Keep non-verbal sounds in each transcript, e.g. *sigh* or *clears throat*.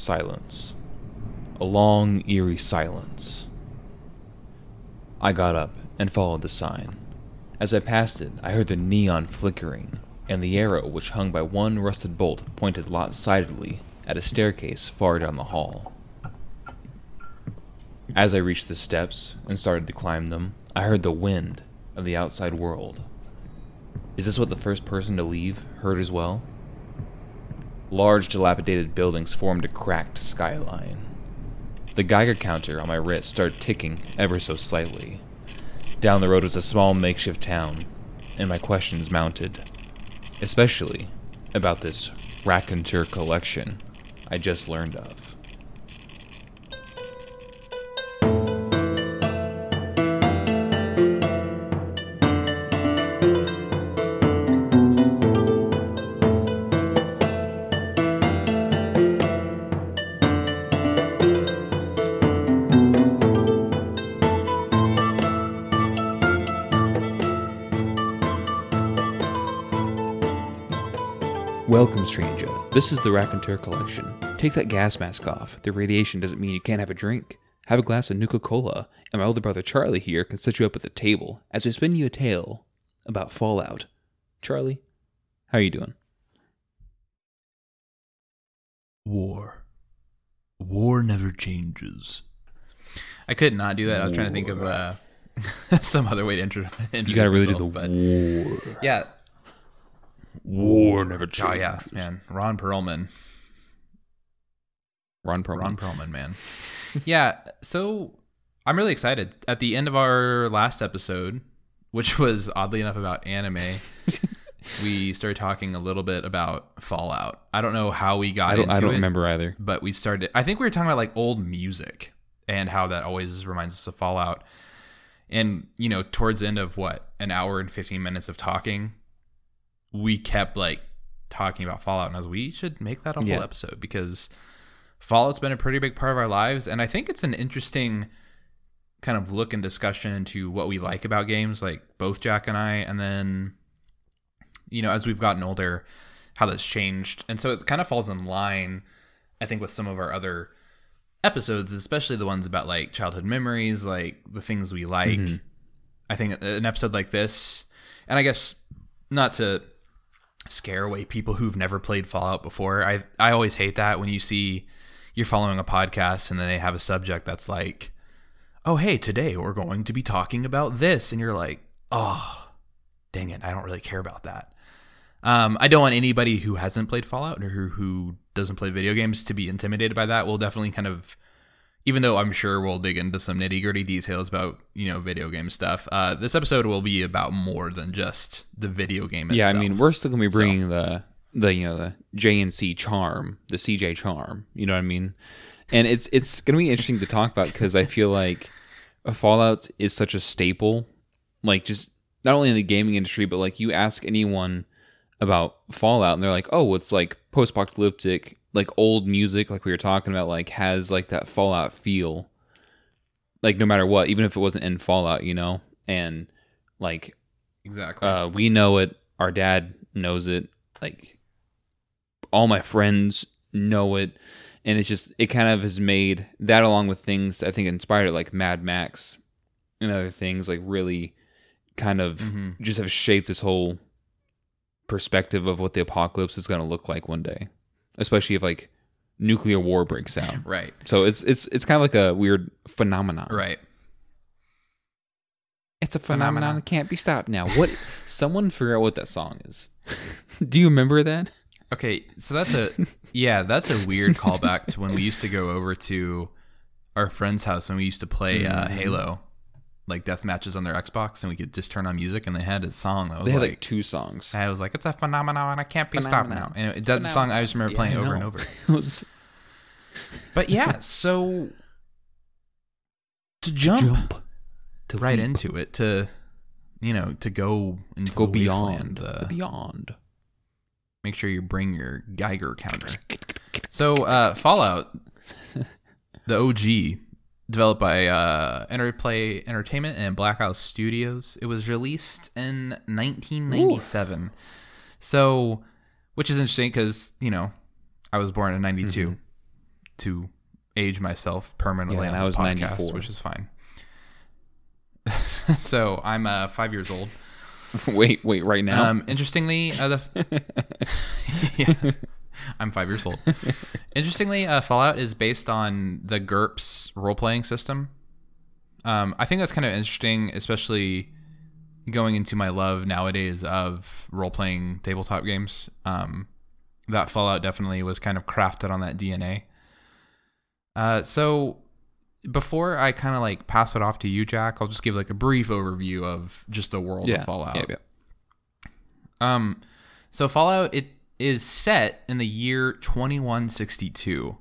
Silence. A long, eerie silence. I got up and followed the sign. As I passed it, I heard the neon flickering, and the arrow which hung by one rusted bolt pointed lopsidedly at a staircase far down the hall. As I reached the steps and started to climb them, I heard the wind of the outside world. Is this what the first person to leave heard as well? Large, dilapidated buildings formed a cracked skyline. The Geiger counter on my wrist started ticking ever so slightly. Down the road was a small makeshift town, and my questions mounted, especially about this raconteur collection I just learned of. This is the Raconteur Collection. Take that gas mask off. The radiation doesn't mean you can't have a drink. Have a glass of Nuka Cola, and my older brother Charlie here can set you up at the table as we spin you a tale about Fallout. Charlie, how are you doing? War. War never changes. I could not do that. I was trying to think of uh, *laughs* some other way to intro. You gotta really do the but war. yeah. War never Oh changes. yeah, man. Ron Perlman. Ron Perlman. Ron Perlman, man. yeah. So I'm really excited. At the end of our last episode, which was oddly enough about anime, *laughs* we started talking a little bit about Fallout. I don't know how we got I don't, into I don't it. remember either. but we started i think we were talking about like old music and how that always reminds us of fallout and you know towards the end of what an hour and 15 minutes of talking we kept like talking about fallout and i was we should make that a whole Yeah. episode because fallout's been a pretty big part of our lives and i think it's an interesting kind of look and discussion into what we like about games like both jack and i and then you know as we've gotten older how that's changed and so it kind of falls in line I think with some of our other episodes, especially the ones about like childhood memories, like the things we like. Mm-hmm. I think an episode like this, and I guess not to scare away people who've never played Fallout before. I I always hate that when you see you're following a podcast and then they have a subject that's like, "Oh, hey, today we're going to be talking about this." And you're like, "Oh, dang it, I don't really care about that." Um, I don't want anybody who hasn't played Fallout or who, who doesn't play video games to be intimidated by that. We'll definitely kind of, even though I'm sure we'll dig into some nitty gritty details about you know video game stuff. Uh, this episode will be about more than just the video game. Itself. Yeah, I mean, we're still gonna be So- bringing the the you know the JNC charm, the CJ charm. You know what I mean? And it's it's gonna be interesting to talk about because I feel like Fallout is such a staple, like just not only in the gaming industry, but like you ask anyone about Fallout, and they're like, oh, it's like post-apocalyptic, like old music, like we were talking about, like has like that Fallout feel. Like no matter what, even if it wasn't in Fallout, you know, and like exactly. uh, we know it. Our dad knows it. Like all my friends know it, and it's just it kind of has made that along with things I think inspired it, like Mad Max and other things, like really kind of Mhm. just have shaped this whole perspective of what the apocalypse is going to look like one day, especially if like nuclear war breaks out. *laughs* right, So it's it's it's kind of like a weird phenomenon. right. It's a phenomenon Phenomenon. that can't be stopped now. What? *laughs* Someone figure out what that song is. *laughs* Do you remember that? Okay, so that's a yeah, that's a weird callback to when we used to go over to our friend's house when we used to play uh, Mm-hmm. Halo, like death matches on their Xbox, and we could just turn on music, and they had a song that was They had like, like two songs. I was like, it's a phenomenon, and I can't be stopped now. And it, that's the song I just remember playing Yeah, I over and over. *laughs* It was But yeah, *laughs* so to jump, jump to right leap, into it, to you know, to go into to go the beyond, wasteland, uh, beyond. make sure you bring your Geiger counter. *laughs* So uh, Fallout, the OG, developed by uh, Interplay Entertainment and Black Isle Studios. It was released in 1997. So, which is interesting because you know I was born in '92. to age myself permanently Yeah, on this was podcast, 94. which is fine. *laughs* so I'm uh, five years old. *laughs* wait, wait, right now. Um, interestingly, uh, the f- *laughs* yeah, *laughs* I'm five years old. Interestingly, uh, Fallout is based on the GURPS role playing system. Um, I think that's kind of interesting, especially going into my love nowadays of role playing tabletop games. Um, that Fallout definitely was kind of crafted on that DNA. Uh, so before I kind of like pass it off to you, Jack, I'll just give like a brief overview of just the world yeah, of Fallout. yeah, yeah. Um, so Fallout it is set in the year 2162,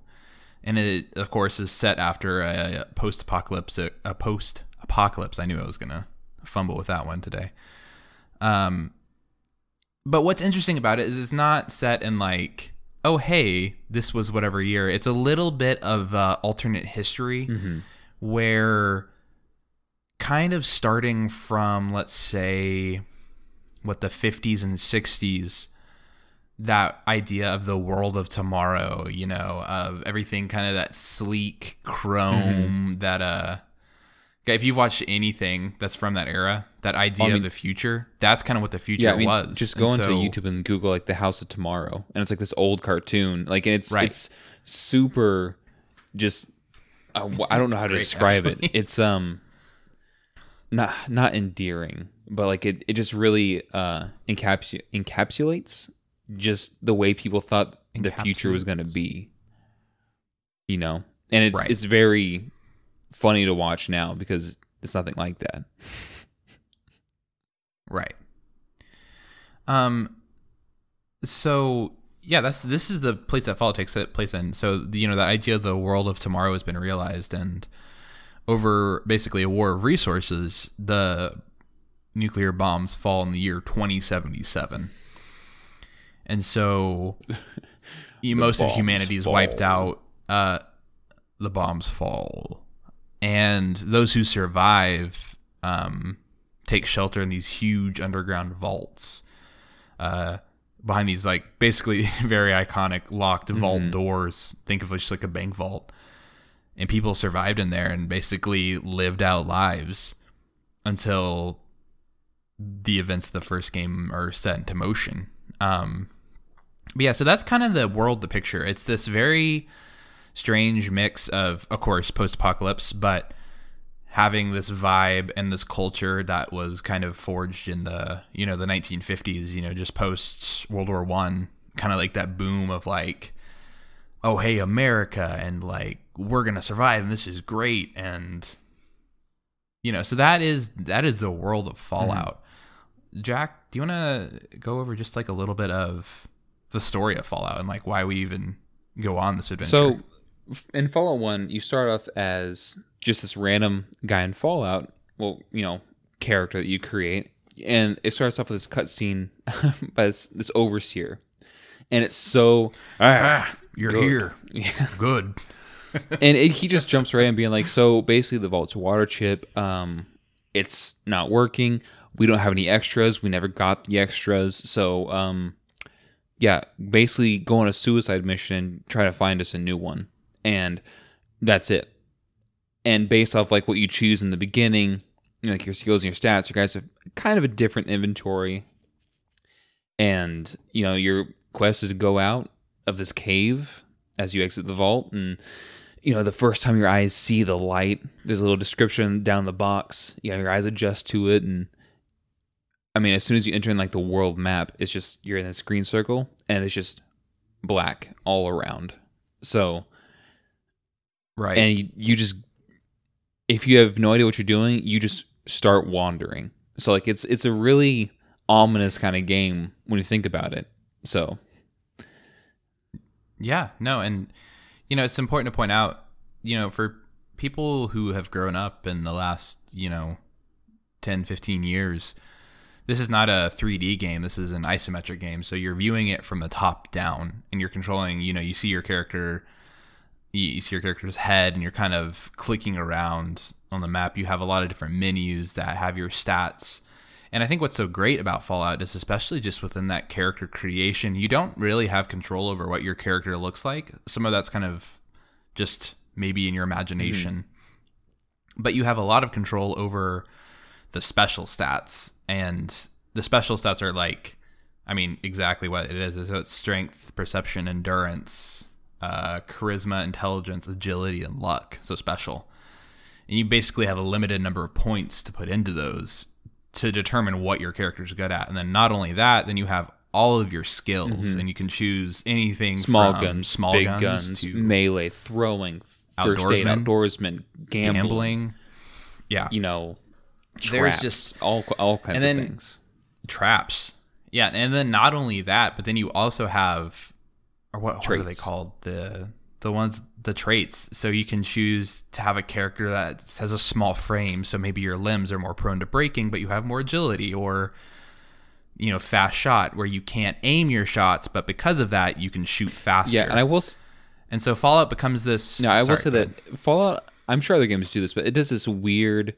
and it of course is set after a post-apocalypse. A post-apocalypse. I knew I was gonna fumble with that one today. Um, but what's interesting about it is it's not set in like, oh hey, this was whatever year. It's a little bit of uh, alternate history Mhm. where kind of starting from let's say what the 50s and 60s that idea of the world of tomorrow you know of everything kind of that sleek chrome that uh if you've watched anything that's from that era that idea I mean- of the future that's kind of what the future Yeah, I mean, was just And go into so- YouTube and Google like the House of Tomorrow, and it's like this old cartoon, like, and it's Right. it's super, just uh, I don't know *laughs* how to great, describe actually. it. It's um, not not endearing, but like it it just really uh encapsu- encapsulates just the way people thought the future was going to be. You know, and it's Right. it's very funny to watch now because it's nothing like that. Right. Um. So yeah, that's this is the place that Fallout takes place in. So you know that idea of the world of tomorrow has been realized, and over basically a war of resources, the nuclear bombs fall in the year 2077, and so *laughs* most of humanity is wiped out. Uh, the bombs fall, and those who survive um, take shelter in these huge underground vaults uh, behind these like basically *laughs* very iconic locked vault doors. Think of it just like a bank vault, and people survived in there and basically lived out lives until the events of the first game are set into motion. Um, but yeah, so that's kind of the world, the picture. It's this very strange mix of, of course, post-apocalypse, but having this vibe and this culture that was kind of forged in the you know the 1950s you know just post world war one kind of like that boom of like oh hey america and like we're gonna survive and this is great and you know so that is that is the world of mm-hmm. fallout jack do you want to go over just like a little bit of the story of fallout and like why we even go on this adventure So, in Fallout One, you start off as just this random guy in Fallout. Well, you know, character that you create, and it starts off with this cutscene *laughs* by this, this overseer, and it's so ah, you're Good. here *laughs* yeah. good *laughs* and it, he just jumps right in, being like, "So basically, the vault's water chip. Um, it's not working. We don't have any extras. We never got the extras. So, um, yeah, basically, go on a suicide mission, try to find us a new one, and that's it. And based off like what you choose in the beginning, you know, like your skills and your stats, you guys have kind of a different inventory. And you know, your quest is to go out of this cave as you exit the vault and you know the first time your eyes see the light there's a little description down the box yeah your eyes adjust to it and i mean as soon as you enter in like the world map it's just you're in this green circle and it's just black all around. So right. and you, you just if you have no idea what you're doing you just start wandering. So like it's it's a really ominous kind of game when you think about it. So Yeah, no, and you know, it's important to point out, you know, for people who have grown up in the last, you know, 10, 15 years, this is not a 3D game. This is an isometric game. So you're viewing it from the top down and you're controlling, you know, you see your character you, you see your character's head and you're kind of clicking around on the map. You have a lot of different menus that have your stats. And I think what's so great about Fallout is especially just within that character creation, you don't really have control over what your character looks like. Some of that's kind of just maybe in your imagination. Mm-hmm. But you have a lot of control over the special stats, and the special stats are like, I mean, exactly what it is. So it's strength, perception, endurance, uh, charisma, intelligence, agility, and luck. So special. And you basically have a limited number of points to put into those to determine what your character's good at. And then not only that, then you have all of your skills and you can choose anything Small from guns, small big guns, guns, to melee, throwing, Outdoorsman, outdoorsman, gambling. gambling. Yeah. You know, There's just- all all kinds of things. traps. Yeah, and then not only that, but then you also have or what, what are they called? The the ones the traits. So you can choose to have a character that has a small frame, so maybe your limbs are more prone to breaking, but you have more agility or you know, fast shot where you can't aim your shots, but because of that you can shoot faster. Yeah, and I will. s- And so Fallout becomes this No, I will say that Fallout. I'm sure other games do this, but it does this weird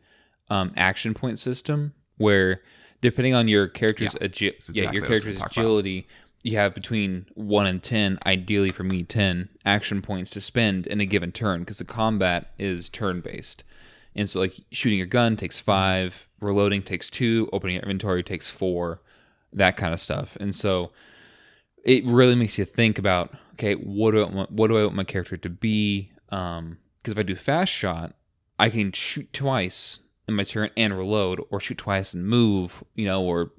um, action point system where, depending on your character's Yeah, agi- it's yeah, your what I was character's gonna about. agility, you have between one and ten. Ideally, for me, ten action points to spend in a given turn because the combat is turn based, and so like shooting your gun takes five, reloading takes two, opening your inventory takes four, that kind of stuff, and so it really makes you think about okay what do I want, what do I want my character to be um because if I do fast shot I can shoot twice in my turn and reload or shoot twice and move you know or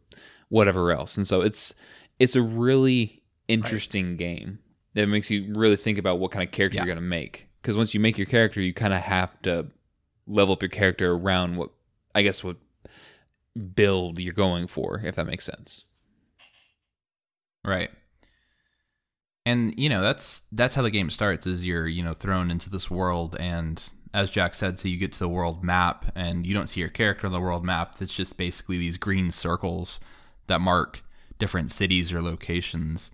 whatever else. And so it's it's a really interesting game. That makes you really think about what kind of character Yeah. you're going to make. Because once you make your character you kind of have to level up your character around what I guess what build you're going for if that makes sense. Right. And you know, that's that's how the game starts is you're, you know, thrown into this world and as Jack said, so you get to the world map and you don't see your character on the world map. It's just basically these green circles that mark different cities or locations.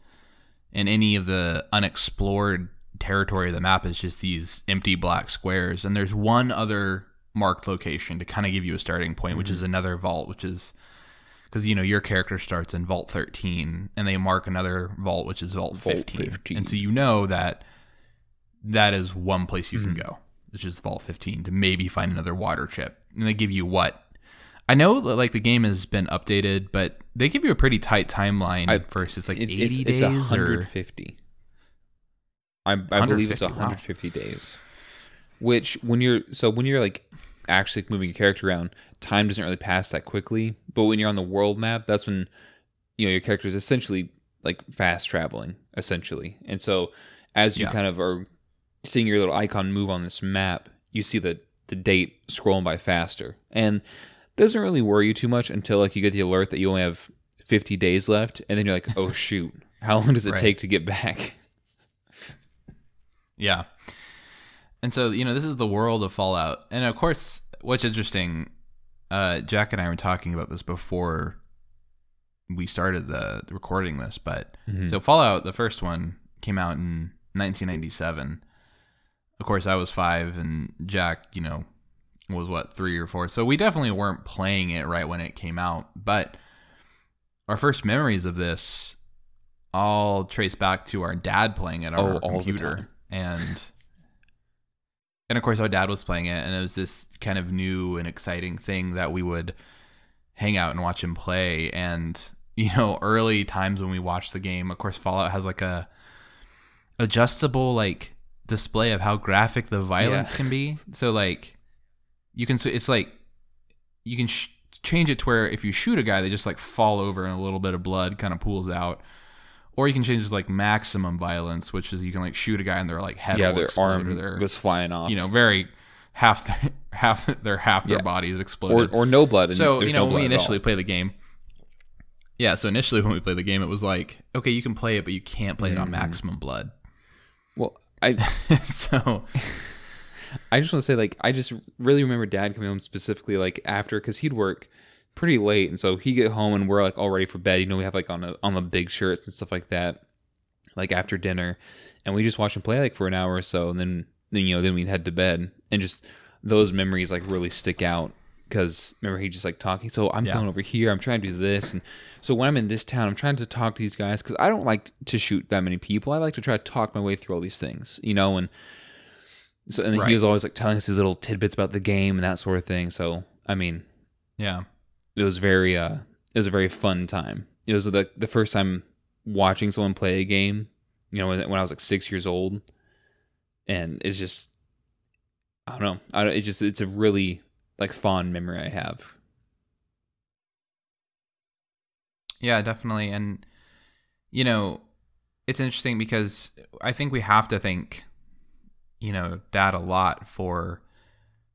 And any of the unexplored territory of the map is just these empty black squares. And there's one other marked location to kind of give you a starting point, which is another vault, which is because you know your character starts in vault 13 and they mark another vault which is vault, Vault 15. 15. and so you know that that is one place you Mm-hmm. can go which is vault 15 to maybe find another water chip and they give you what i know that like the game has been updated but they give you a pretty tight timeline I- versus like It- 80 it's, days it's or 150. I, I believe it's 150, wow. 150 days. Which when you're so when you're like actually moving your character around, time doesn't really pass that quickly. But when you're on the world map, that's when you know your character is essentially like fast traveling, essentially. And so as you Yeah. kind of are seeing your little icon move on this map, you see the the date scrolling by faster, and it doesn't really worry you too much until like you get the alert that you only have 50 days left, and then you're like, oh *laughs* shoot, how long does it Right. take to get back? *laughs* Yeah. And so, you know, this is the world of Fallout. And of course, what's interesting, uh, Jack and I were talking about this before we started the, the recording this, but so Fallout, the first one, came out in 1997. Of course, I was five, and Jack, you know, was what, three or four. So we definitely weren't playing it right when it came out. But our first memories of this all trace back to our dad playing it on Oh, our computer. And and of course our dad was playing it and it was this kind of new and exciting thing that we would hang out and watch him play and *laughs* you know early times when we watched the game of course fallout has like a adjustable like display of how graphic the violence Yeah. can be so like you can it's like you can sh- change it to where if you shoot a guy they just like fall over and a little bit of blood kind of pools out or you can change it to like maximum violence which is you can like shoot a guy and their like head yeah, their arm or their was flying off. you know very half their, *laughs* half their half their Yeah. bodies or exploded or no blood. So you know no when we blood at all. initially play the game yeah so initially when we played the game it was like okay you can play it but you can't play it Mm-hmm. on maximum blood well, I *laughs* so I just want to say, like, I just really remember dad coming home specifically, like, after, because he'd work pretty late. And so he'd get home and we're, like, all ready for bed. You know, we have, like, on, a, on the big shirts and stuff like that, like, after dinner. And we just watch him play, like, for an hour or so. And then, then you know, then we'd head to bed. And just those memories, like, really stick out. Because remember, he just, like, talking. So I'm Yeah. going over here. I'm trying to do this. And so when I'm in this town, I'm trying to talk to these guys because I don't like to shoot that many people. I like to try to talk my way through all these things, you know? And So and Right. he was always like telling us these little tidbits about the game and that sort of thing. So I mean, Yeah. it was very uh it was a very fun time. It was the the first time watching someone play a game, you know, when, when I was like six years old, and it's just I don't know. I it's just it's a really like fond memory I have. Yeah, definitely. And, you know, it's interesting because I think we have to thank, you know, dad a lot for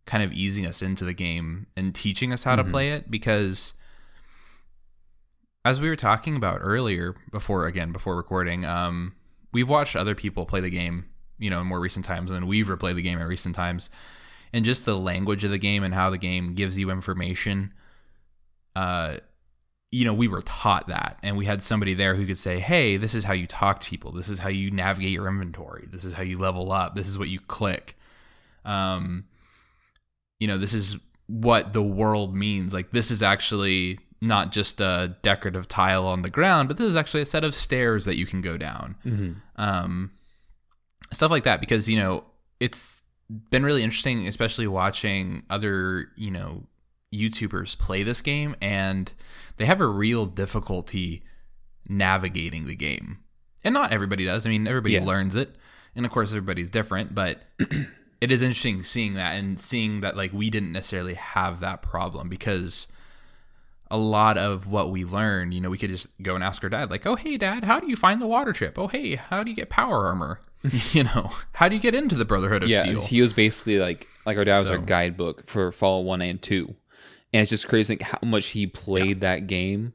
kind of easing us into the game and teaching us how to Mhm. play it because as we were talking about earlier before again before recording um we've watched other people play the game you know in more recent times and we've replayed the game in recent times and just the language of the game and how the game gives you information uh you know we were taught that. And we had somebody there who could say hey this is how you talk to people. This is how you navigate your inventory. This is how you level up. This is what you click. Um you know this is what the world means. Like this is actually not just a decorative tile on the ground but this is actually a set of stairs that you can go down. Mm-hmm. um, stuff like that because you know it's been really interesting especially watching other you know youtubers play this game and they have a real difficulty navigating the game and not everybody does i mean everybody Yeah. learns it and of course everybody's different but *clears throat* it is interesting seeing that and seeing that like we didn't necessarily have that problem because a lot of what we learn, you know, we could just go and ask our dad, like, oh, hey, dad, how do you find the water chip? Oh, hey, how do you get power armor? *laughs* you know, how do you get into the Brotherhood of yeah, Steel? he was basically like like our dad was our guidebook for Fallout One and Two, and it's just crazy like, how much he played that game.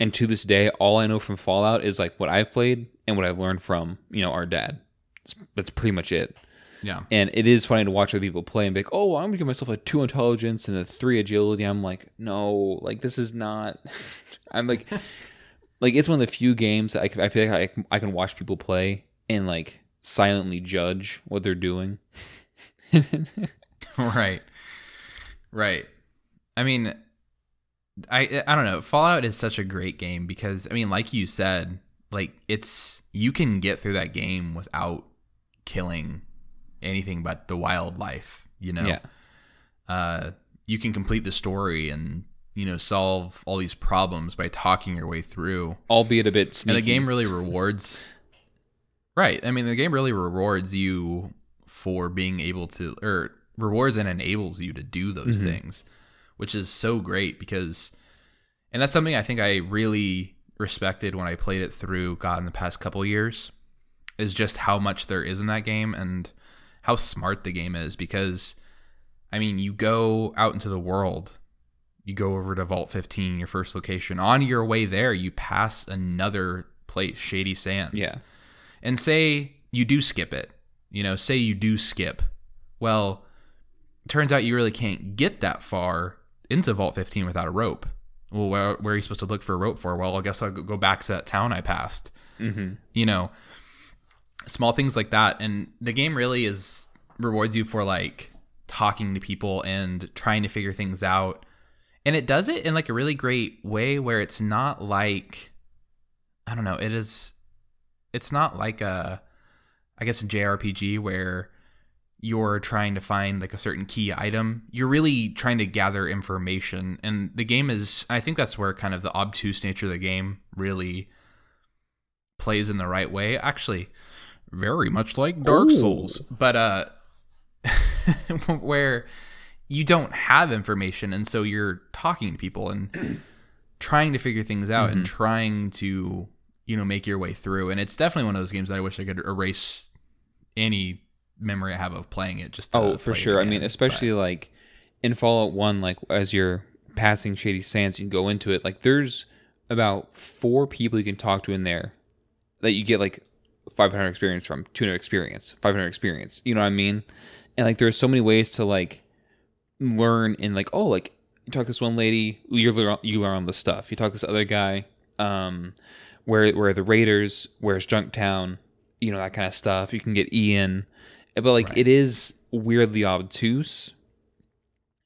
And to this day, all I know from Fallout is like what I've played and what I've learned from you know our dad. It's, that's pretty much it. yeah. And it is funny to watch other people play and be like, "Oh, I'm gonna give myself a two intelligence and a three agility." I'm like, "No, like this is not." *laughs* I'm like, *laughs* like it's one of the few games that I, I feel like I, I can watch people play and like silently judge what they're doing. *laughs* right. Right. I mean, I I don't know. Fallout is such a great game because I mean, like you said, like it's you can get through that game without killing anything but the wildlife, you know. Yeah. Uh you can complete the story and you know solve all these problems by talking your way through. albeit a bit sneaky. And the game really rewards. Right. I mean, the game really rewards you for being able to, or rewards and enables you to do those Mhm. things, which is so great because, and that's something I think I really respected when I played it through God in the past couple years, is just how much there is in that game and how smart the game is because, I mean, you go out into the world you go over to Vault 15, your first location. On your way there, you pass another place, Shady Sands. Yeah. And say you do skip it. You know, say you do skip. Well, turns out you really can't get that far into Vault 15 without a rope. Well, where, where are you supposed to look for a rope for? Well, I guess I'll go back to that town I passed Mm-hmm. you know small things like that and the game really is rewards you for like talking to people and trying to figure things out and it does it in like a really great way where it's not like i don't know it is it's not like a i guess a jrpg where you're trying to find like a certain key item you're really trying to gather information and the game is i think that's where kind of the obtuse nature of the game really plays in the right way. Actually, very much like Dark Ooh. Souls, but uh, *laughs* where you don't have information, and so you're talking to people and trying to figure things out and trying to you know make your way through. And it's definitely one of those games that I wish I could erase any memory I have of playing it. Just to Oh, for sure. I mean, especially like in Fallout One, like as you're passing Shady Sands, you can go into it. Like there's about four people you can talk to in there that you get like 500 experience from, 200 experience, 500 experience. You know what I mean? And like there's so many ways to like learn and like oh like you talk to this one lady, you learn you learn all the stuff. You talk to this other guy, um, where where the Raiders, where's Junktown, you know that kind of stuff. You can get Ian, but like Right. it is weirdly obtuse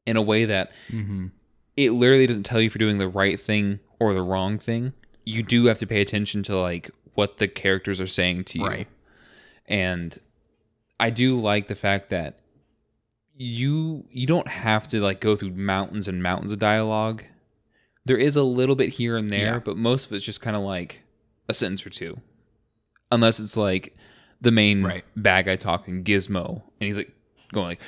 in a way that Mhm. it literally doesn't tell you if you're doing the right thing or the wrong thing. You do have to pay attention to like what the characters are saying to you. Right. And I do like the fact that you you don't have to like go through mountains and mountains of dialogue. There is a little bit here and there, Yeah. but most of it's just kind of like a sentence or two. Unless it's like the main Right. bad guy talking Gizmo and he's like going like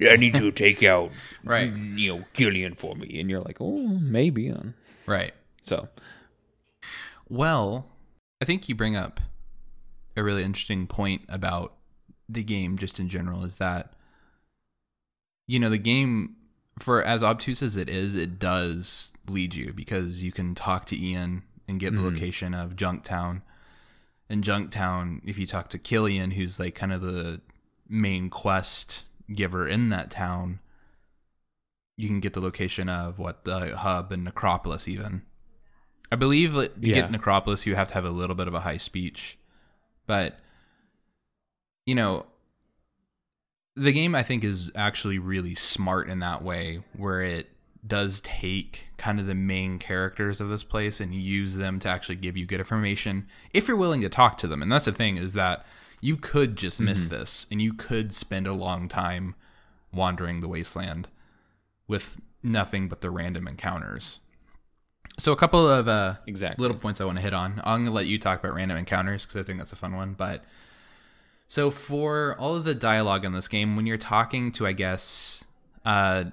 I need you to *laughs* take out Right. you know Killian for me and you're like, "Oh, maybe." uh." Right. So, Well, I think you bring up a really interesting point about the game just in general is that you know the game for as obtuse as it is it does lead you because you can talk to Ian and get the Mhm. location of Junktown and Junktown if you talk to Killian who's like kind of the main quest giver in that town you can get the location of what the hub and Necropolis even I believe that to Yeah. get Necropolis, you have to have a little bit of a high speech, but you know, the game I think is actually really smart in that way, where it does take kind of the main characters of this place and use them to actually give you good information if you're willing to talk to them. And that's the thing is that you could just miss this and you could spend a long time wandering the wasteland with nothing but the random encounters. So a couple of uh, exactly. little points I want to hit on. I'm gonna let you talk about random encounters because I think that's a fun one. But so for all of the dialogue in this game, when you're talking to, I guess, uh,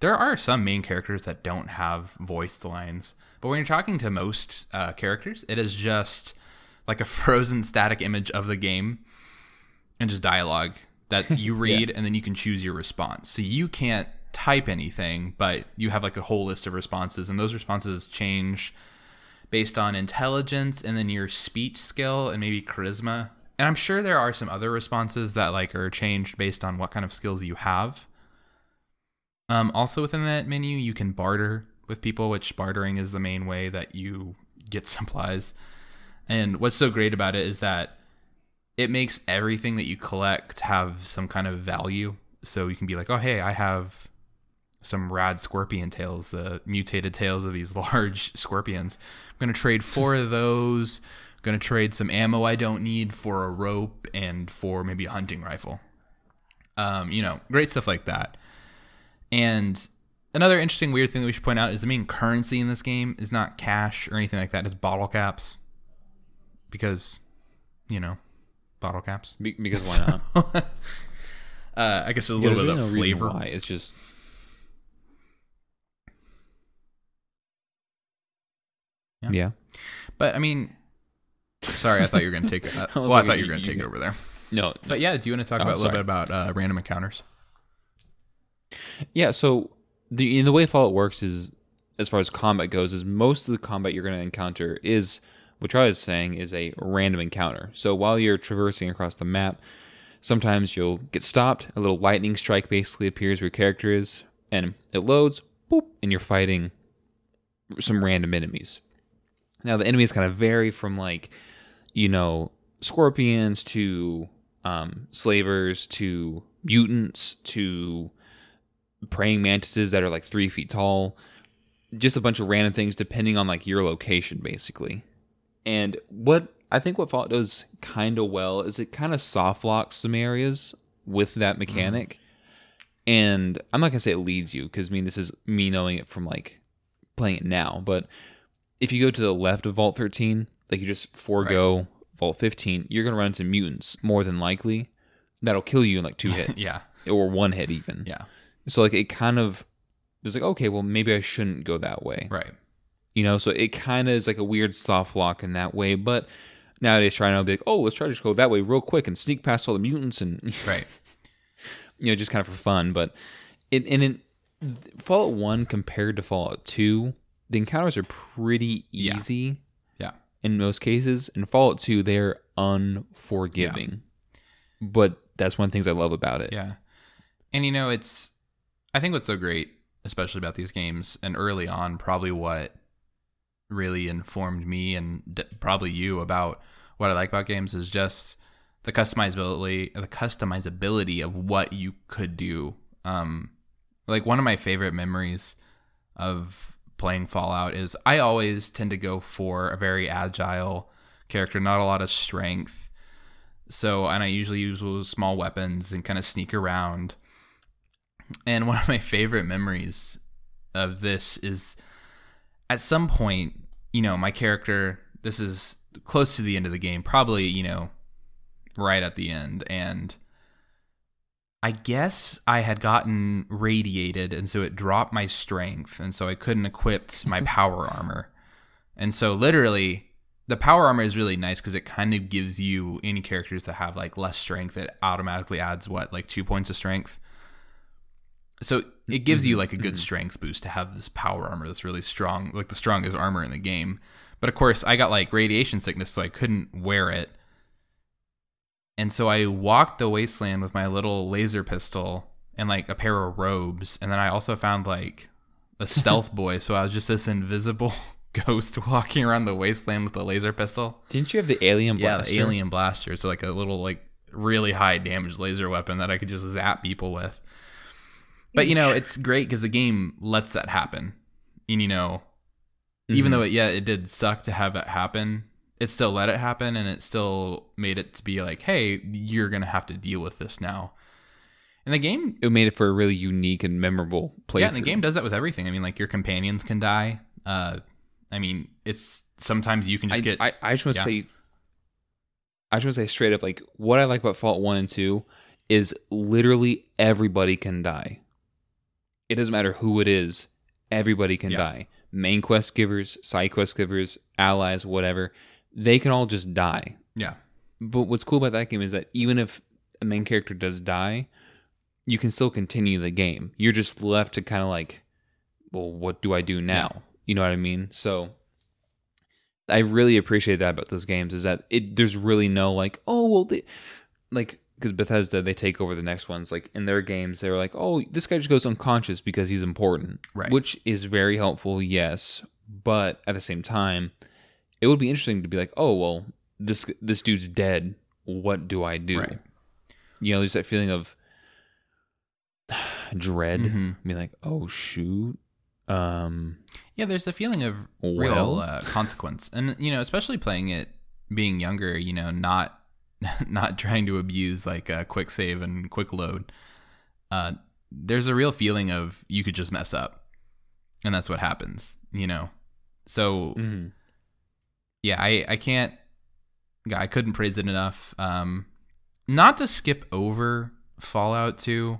there are some main characters that don't have voiced lines, but when you're talking to most uh, characters, it is just like a *laughs* frozen static image of the game and just dialogue that *laughs* you read and then you can choose your response. So you can't type anything, but you have like a whole list of responses and those responses change based on intelligence and then your speech skill and maybe charisma. And I'm sure there are some other responses that like are changed based on what kind of skills you have. Um, also within that menu, you can barter with people, which bartering is the main way that you get *laughs* supplies. And what's so great about it is that it makes everything that you collect have some kind of value. So you can be like, oh, hey, I have some rad scorpion tails, the mutated tails of these *laughs* large scorpions. I'm going to trade four of those. I'm going to trade some ammo I don't need for a rope and for maybe a hunting rifle. Um, you know, great stuff like that. And another interesting weird thing that we should point out is the main currency in this game is not cash or anything like that. It's bottle caps. Because, you know, bottle caps. Be- because why *laughs* not? uh, I guess there's a Yeah, little there's bit of really no flavor. Why. It's just Yeah. yeah. But I mean, sorry, I thought you were going to take *laughs* it. Uh, I was well, I thought you were going to take it over there. No, But yeah, do you want to talk Oh, about a little sorry. bit about uh, random encounters? Yeah, so the in the way Fallout works is, as far as combat goes, is most of the combat you're going to encounter is what Charlie is saying is a random encounter. So while you're traversing across the map, sometimes you'll get stopped. A little lightning strike basically appears where your character is, and it loads, boop, and you're fighting some random enemies. Now the enemies kind of vary from like, you know, scorpions to um, slavers to mutants to praying mantises that are like three feet tall. Just a bunch of random things depending on like your location, basically. And what I think what Fallout does kind of well is it kind of soft locks some areas with that mm-hmm. mechanic. And I'm not gonna say it leads you because I mean this is me knowing it from like playing it now. But if you go to the left of Vault 13, like you just forego Vault 15, you're gonna run into mutants more than likely. That'll kill you in like two *laughs* hits. Yeah. Or one hit even. Yeah. So like it kind of was like, okay, well maybe I shouldn't go that way. Right. You know, so it kind of is like a weird soft lock in that way. But nowadays trying to be like, oh, let's try to just go that way real quick and sneak past all the mutants and *laughs* Right. you know, just kind of for fun. But it and in Fallout One compared to Fallout Two, the encounters are pretty easy Yeah. in most cases. In Fallout Two, they're unforgiving. But that's one of the things I love about it. Yeah. And you know, it's I think what's so great, especially about these games, and early on, probably what really informed me and d- probably you about what I like about games is just the customizability, the customizability of what you could do. Um, like one of my favorite memories of playing Fallout is I always tend to go for a very agile character, not a lot of strength. So, and I usually use small weapons and kind of sneak around. And one of my favorite memories of this is at some point, you know, my character, this is close to the end of the game, probably, you know, right at the end. And I guess I had gotten radiated, and so it dropped my strength, and so I couldn't equip my *laughs* power armor. And so, literally, the power armor is really nice because it kind of gives you any characters that have like less strength. It automatically adds what, like two points of strength. So it gives you like a good mm-hmm. strength boost to have this power armor that's really strong, like the strongest armor in the game. But of course, I got like radiation sickness, so I couldn't wear it. And so I walked the wasteland with my little laser pistol and like a pair of robes. And then I also found like a *laughs* stealth boy. So I was just this invisible *laughs* ghost walking around the wasteland with a laser pistol. Didn't you have the alien blaster? Yeah, the alien blaster. So like a little like really high damage laser weapon that I could just zap people with. But you know, it's great because the game lets that happen. And you know, even though it yeah, it did suck to have it happen, it still let it happen and it still made it to be like, hey, you're gonna have to deal with this now. And the game It made it for a really unique and memorable play. yeah, and the game does that with everything. I mean, like your companions can die. Uh, I mean, it's sometimes you can just I, get I, I just want to yeah. say, I just want to say straight up, like what I like about Fault One and Two is literally everybody can die. It doesn't matter who it is, everybody can Yeah. die. Main quest givers, side quest givers, allies, whatever, they can all just die. yeah, But what's cool about that game is that even if a main character does die, you can still continue the game. You're just left to kind of like, well, what do I do now? You know what I mean? So I really appreciate that about those games is that it there's really no like, oh well, they, like because Bethesda they take over the next ones. Like in their games, they're like, oh, this guy just goes unconscious because he's important, Right. Which is very helpful, yes. But at the same time, it would be interesting to be like, oh well, this this dude's dead. What do I do? Right. You know, there's that feeling of *sighs* dread. Mhm. Be like, oh shoot. Um. yeah. There's a feeling of Well- real uh, consequence, and you know, especially playing it being younger. You know, not *laughs* not trying to abuse like a quick save and quick load. Uh, there's a real feeling of you could just mess up, and that's what happens. You know, so mhm. yeah, I I can't. I couldn't praise it enough. Um, not to skip over Fallout 2,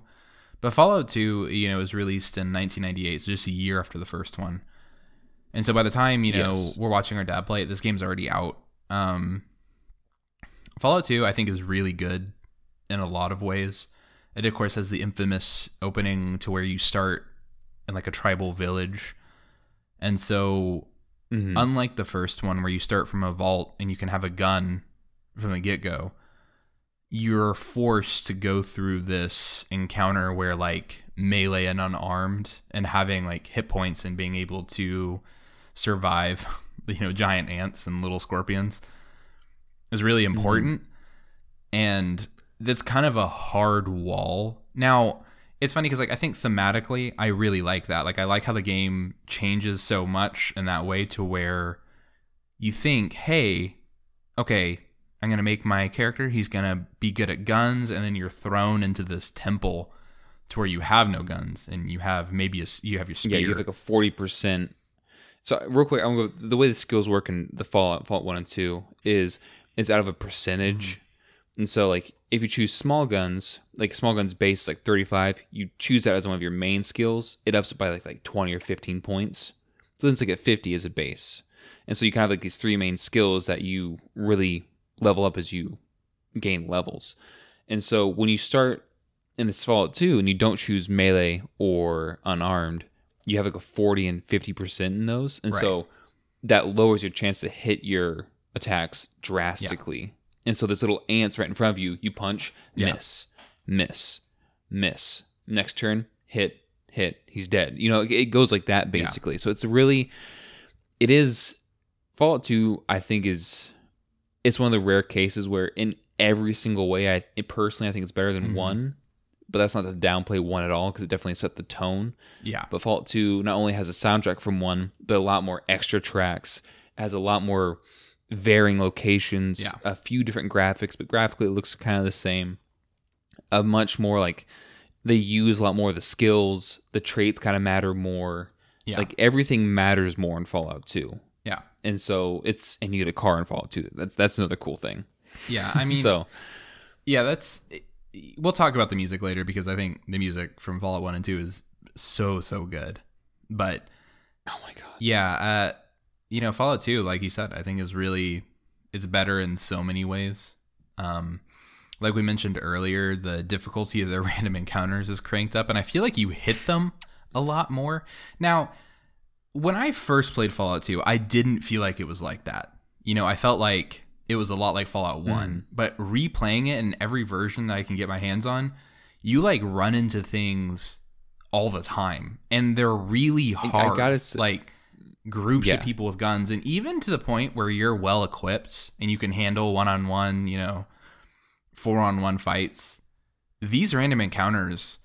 but Fallout 2, you know, was released in 1998, so just a year after the first one. And so by the time you know Yes. we're watching our dad play it, this game's already out. Um, Fallout 2, I think, is really good in a lot of ways. It of course has the infamous opening to where you start in like a tribal village, and so Mhm. unlike the first one where you start from a vault and you can have a gun from the get-go you're forced to go through this encounter where like melee and unarmed and having like hit points and being able to survive *laughs* you know giant ants and little scorpions is really mm-hmm. important. And that's kind of a hard wall. Now it's funny because like i think thematically i really like that. Like i like how the game changes so much in that way to where you think hey okay i'm gonna make my character he's gonna be good at guns and then you're thrown into this temple to where you have no guns and you have maybe a you have your spear Yeah, you have like a forty percent. So real quick, I'm gonna go, the way the skills work in the Fallout Fallout One and Two is it's out of a percentage, mm-hmm. and so like if you choose small guns, like small guns base like thirty five, you choose that as one of your main skills. It ups it by like like twenty or fifteen points. So then it's like at fifty as a base, and so you kind of like these three main skills that you really level up as you gain levels. And so when you start in this Fallout 2 and you don't choose melee or unarmed, you have like a 40 and 50% in those. And so that lowers your chance to hit your attacks drastically. And so this little ants right in front of you, you punch, Yeah. miss, miss, miss. Next turn, hit, hit, he's dead. You know, it- goes like that basically. So it's really it is Fallout 2 I think is it's one of the rare cases where in every single way I it, personally I think it's better than Mhm. 1 but that's not to downplay 1 at all because it definitely set the tone yeah but Fallout 2 not only has a soundtrack from 1 but a lot more extra tracks has a lot more varying locations Yeah. a few different graphics but graphically it looks kind of the same a much more like they use a lot more of the skills. The traits kind of matter more. Yeah. Like everything matters more in Fallout 2. yeah. And so it's and you get a car in Fallout 2. That's that's another cool thing. Yeah. I mean, so yeah, that's. We'll talk about the music later because I think the music from Fallout 1 and 2 is so, so good. But oh my god. yeah, uh, you know, Fallout 2, like you said, I think is really, it's better in so many ways. Um, like we mentioned earlier, the difficulty of the *laughs* random encounters is cranked up, and I feel like you hit them a lot more. Now, when I first played Fallout 2, I didn't feel like it was like that. You know, I felt like it was a lot like Fallout 1, but replaying it in every version that I can get my hands on, you like run into things all the time, and they're really hard. I gotta s- like groups Yeah. of people with guns, and even to the point where you're well equipped and you can handle one on one, you know, four on one fights. These random encounters,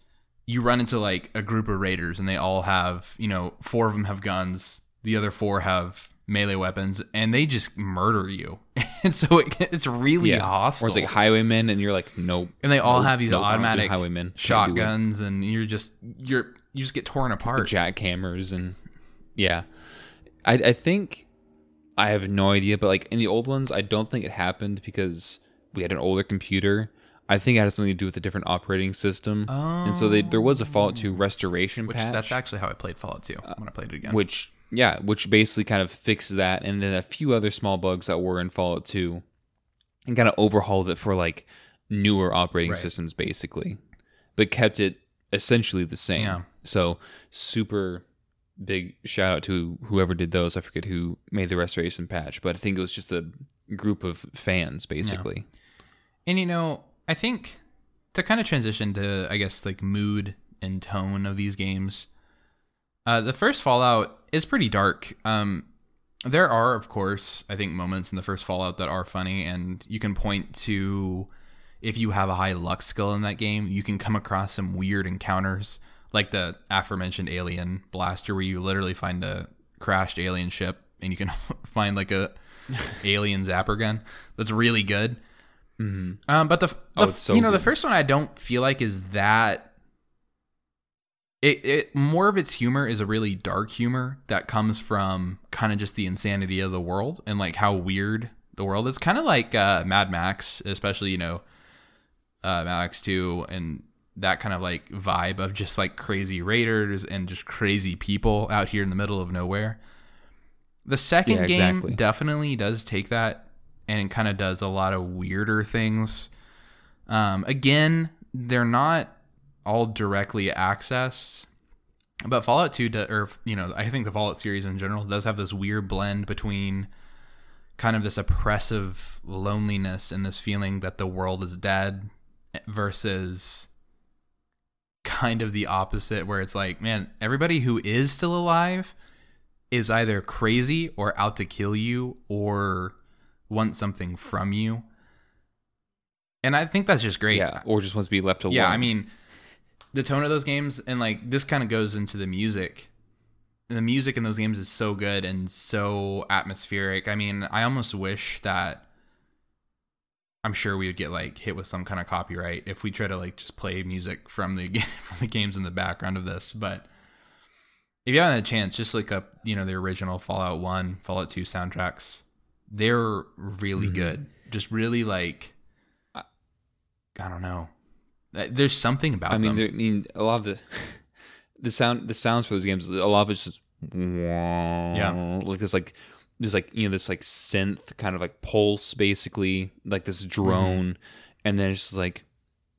you run into like a group of raiders, and they all have, you know, four of them have guns, the other four have melee weapons, and they just murder you. *laughs* and so it, it's really Yeah. hostile. Or it's like highwaymen and you're like, nope. and they all nope, have these nope, I don't do automatic highwaymen. Can't do it. shotguns, and you're just you're you just get torn apart. jackhammers and yeah I, I think i have no idea but like in the old ones i don't think it happened because we had an older computer. I think it had something to do with a different operating system. And so they, there was a fallout 2 restoration Which patch. that's actually how I played Fallout 2 when I played it again. which yeah which basically kind of fixed that. And then a few other small bugs that were in fallout 2 and kind of overhauled it for like newer operating Right. systems basically. But kept it essentially the same. Yeah. so super big shout out to whoever did those. I forget who made the restoration patch but i think it was just a group of fans basically. And you know, I think to kind of transition to I guess like mood and tone of these games, uh, the first Fallout is pretty dark. Um, there are, of course, I think moments in the first Fallout that are funny, and you can point to if you have a high luck skill in that game, you can come across some weird encounters, like the aforementioned alien blaster, where you literally find a crashed alien ship and you can *laughs* find like a *laughs* alien zapper gun that's really good. Um, but the, the Oh, so you know the first one I don't feel like is that. It, it more of its humor is a really dark humor that comes from kind of just the insanity of the world and like how weird the world is. Kind of like uh, Mad Max, especially you know, uh, Mad Max Two and that kind of like vibe of just like crazy raiders and just crazy people out here in the middle of nowhere. The second Yeah, game exactly. definitely does take that and it kind of does a lot of weirder things. Um, again, they're not all directly accessed, but Fallout 2, do, or you know, I think the Fallout series in general does have this weird blend between kind of this oppressive loneliness and this feeling that the world is dead versus kind of the opposite where it's like man everybody who is still alive is either crazy or out to kill you or want something from you. And i think that's just great. Yeah or just wants to be left alone. Yeah i mean the tone of those games and like this kind of goes into the music. The music in those games is so good and so atmospheric. I mean i almost wish that i'm sure we would get like hit with some kind of copyright if we try to like just play music from the *laughs* from the games in the background of this but if you haven't had a chance just look up you know the original fallout 1 fallout 2 soundtracks. They're really Mhm. good. Just really like i don't know. Uh, there's something about i mean them. there- i mean a lot of the *laughs* the sound the sounds for those games a lot of it's just yeah. like this like there's like you know this like synth kind of like pulse basically like this drone mm-hmm. and then it's just like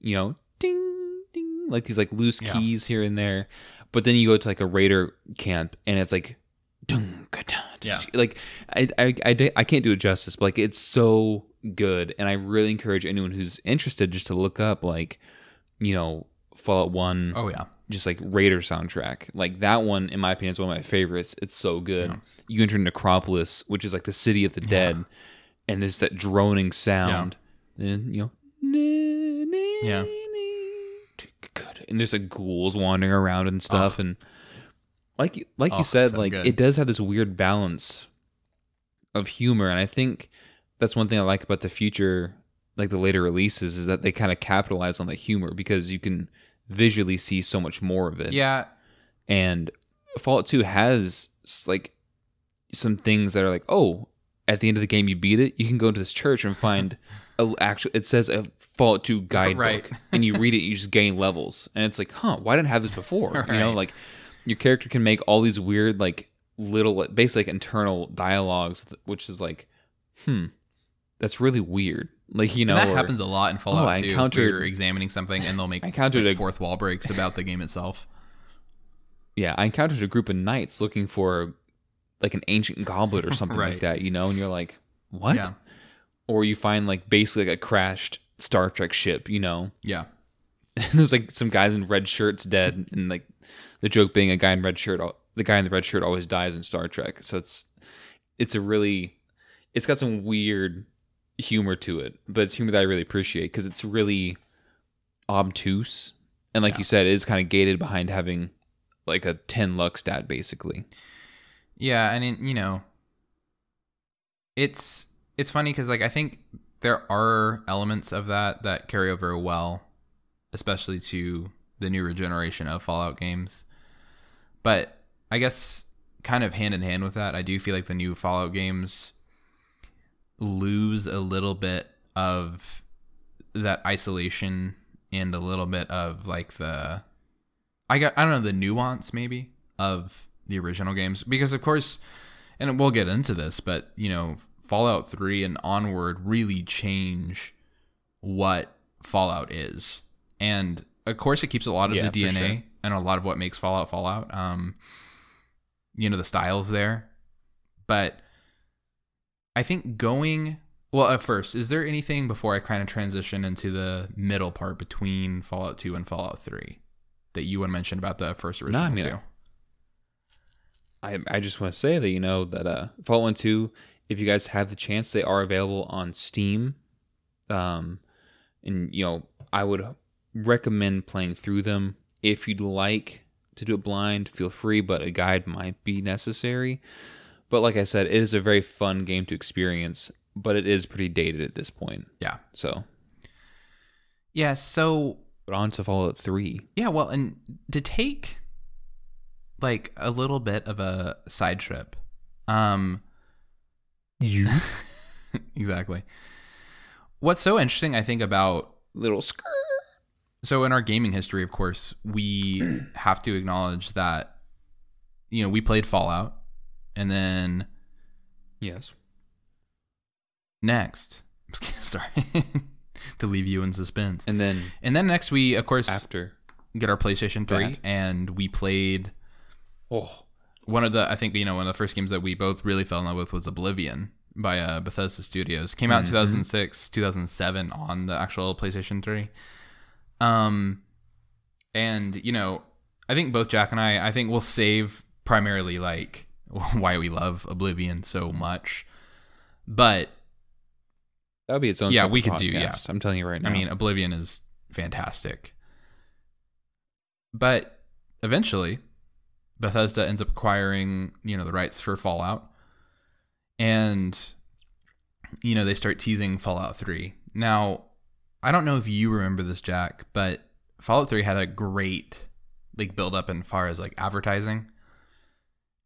you know ding ding like these like loose Yeah. keys here and there but then you go to like a raider camp and it's like dung, Yeah. like I, I I I can't do it justice but like it's so good and I really encourage anyone who's interested just to look up like you know Fallout 1 oh yeah just like Raider soundtrack. Like that one, in my opinion, is one of my favorites. It's so good. Yeah. You enter Necropolis, which is like the city of the dead, and there's that droning sound. And you know, Yeah. and there's like ghouls wandering around and stuff, and like you- like Oh, you said, so like good. it does have this weird balance of humor, and I think that's one thing I like about the future, like the later releases, is that they kind of capitalize on the humor because you can visually see so much more of it. Yeah, And Fallout 2 has like some things that are like, oh, at the end of the game you beat it, you can go into this church and find *laughs* a actual it says a Fallout 2 *laughs* guidebook Right. and you read it you just gain levels. And it's like, huh, why didn't I have this before? You know, like your character can make all these weird like little basically like internal dialogues which is like, hmm, that's really weird. Like, you know, and that or- happens a lot in oh, Fallout Oh, I 2. encountered- You're examining something and they'll make I encountered like, a- fourth wall breaks about the game itself. yeah, I encountered a group of knights looking for like an ancient goblet or *laughs* something like that, you know, and you're like, what? Yeah. Or you find like basically like a crashed Star Trek ship, you know, Yeah. *laughs* and there's like some guys in red shirts dead, and like the joke being a guy in red shirt, the guy in the red shirt always dies in Star Trek, so it's it's a really it's got some weird humor to it, but it's humor that I really appreciate because it's really obtuse, and like Yeah. you said, it is kind of gated behind having like a 10 luck stat basically. Yeah, and it, you know, it's it's funny because like I think there are elements of that that carry over well, especially to the newer generation of Fallout games. But I guess kind of hand in hand with that, I do feel like the new Fallout games lose a little bit of that isolation and a little bit of like the I got I don't know the nuance maybe of the original games. Because of course and we'll get into this but you know Fallout 3 and onward really change what Fallout is. And of course it keeps a lot of Yeah, the DNA sure. and a lot of what makes Fallout Fallout. Um you know the styles there. But I think going well at first is there anything before I kind of transition into the middle part between Fallout 2 and Fallout 3 that you want to mention about the first original no, I mean, two? I I just want to say that you know that uh Fallout 1 2 if you guys have the chance they are available on Steam. Um and you know I would recommend playing through them. If you'd like to do it blind feel free but a guide might be necessary but like I said it is a very fun game to experience but it is pretty dated at this point Yeah. so Yeah, so but on to Fallout 3 yeah, well, and to take like a little bit of a side trip. Um you *laughs* exactly. What's so interesting I think about little skirt so in our gaming history, of course, we *clears throat* have to acknowledge that you know, we played Fallout and then yes next *laughs* sorry *laughs* to leave you in suspense. and then And then next we of course after get our PlayStation 3 That. and we played oh one of the I think you know one of the first games that we both really fell in love with was Oblivion by uh, Bethesda Studios. Came out in 2006, 2007 on the actual PlayStation 3. Um and you know, I think both Jack and I I think we'll save primarily like *laughs* why we love Oblivion so much. But that would be its own Yeah, we could do, yeah. I'm telling you right now I mean, Oblivion is fantastic. But eventually, Bethesda ends up acquiring, you know, the rights for Fallout. And you know, they start teasing Fallout 3. Now, I don't know if you remember this, Jack, but Fallout 3 had a great like build up in far as like advertising.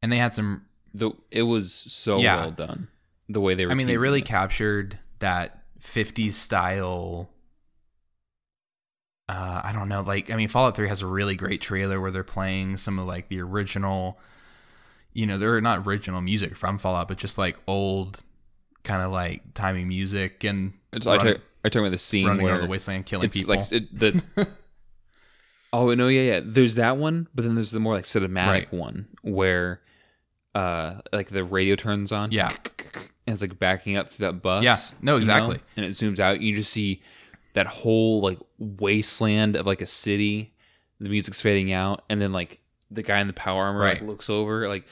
And they had some the it was so Yeah. well done the way they were I mean, they really it. captured that 50s style. Uh, I don't know. Like, I mean, Fallout 3 has a really great trailer where they're playing some of like the original, you know, they're not original music from Fallout, but just like old kind of like timey music and It's- I talk- I talking about the scene running where around the wasteland killing it's people. like it, the *laughs* oh no yeah yeah there's that one but then there's the more like cinematic Right. one where uh like the radio turns on Yeah. and it's like backing up to that bus Yeah. No, you know? exactly. and it zooms out you just see that whole like wasteland of like a city the music's fading out and then like the guy in the power armor like, Right. looks over like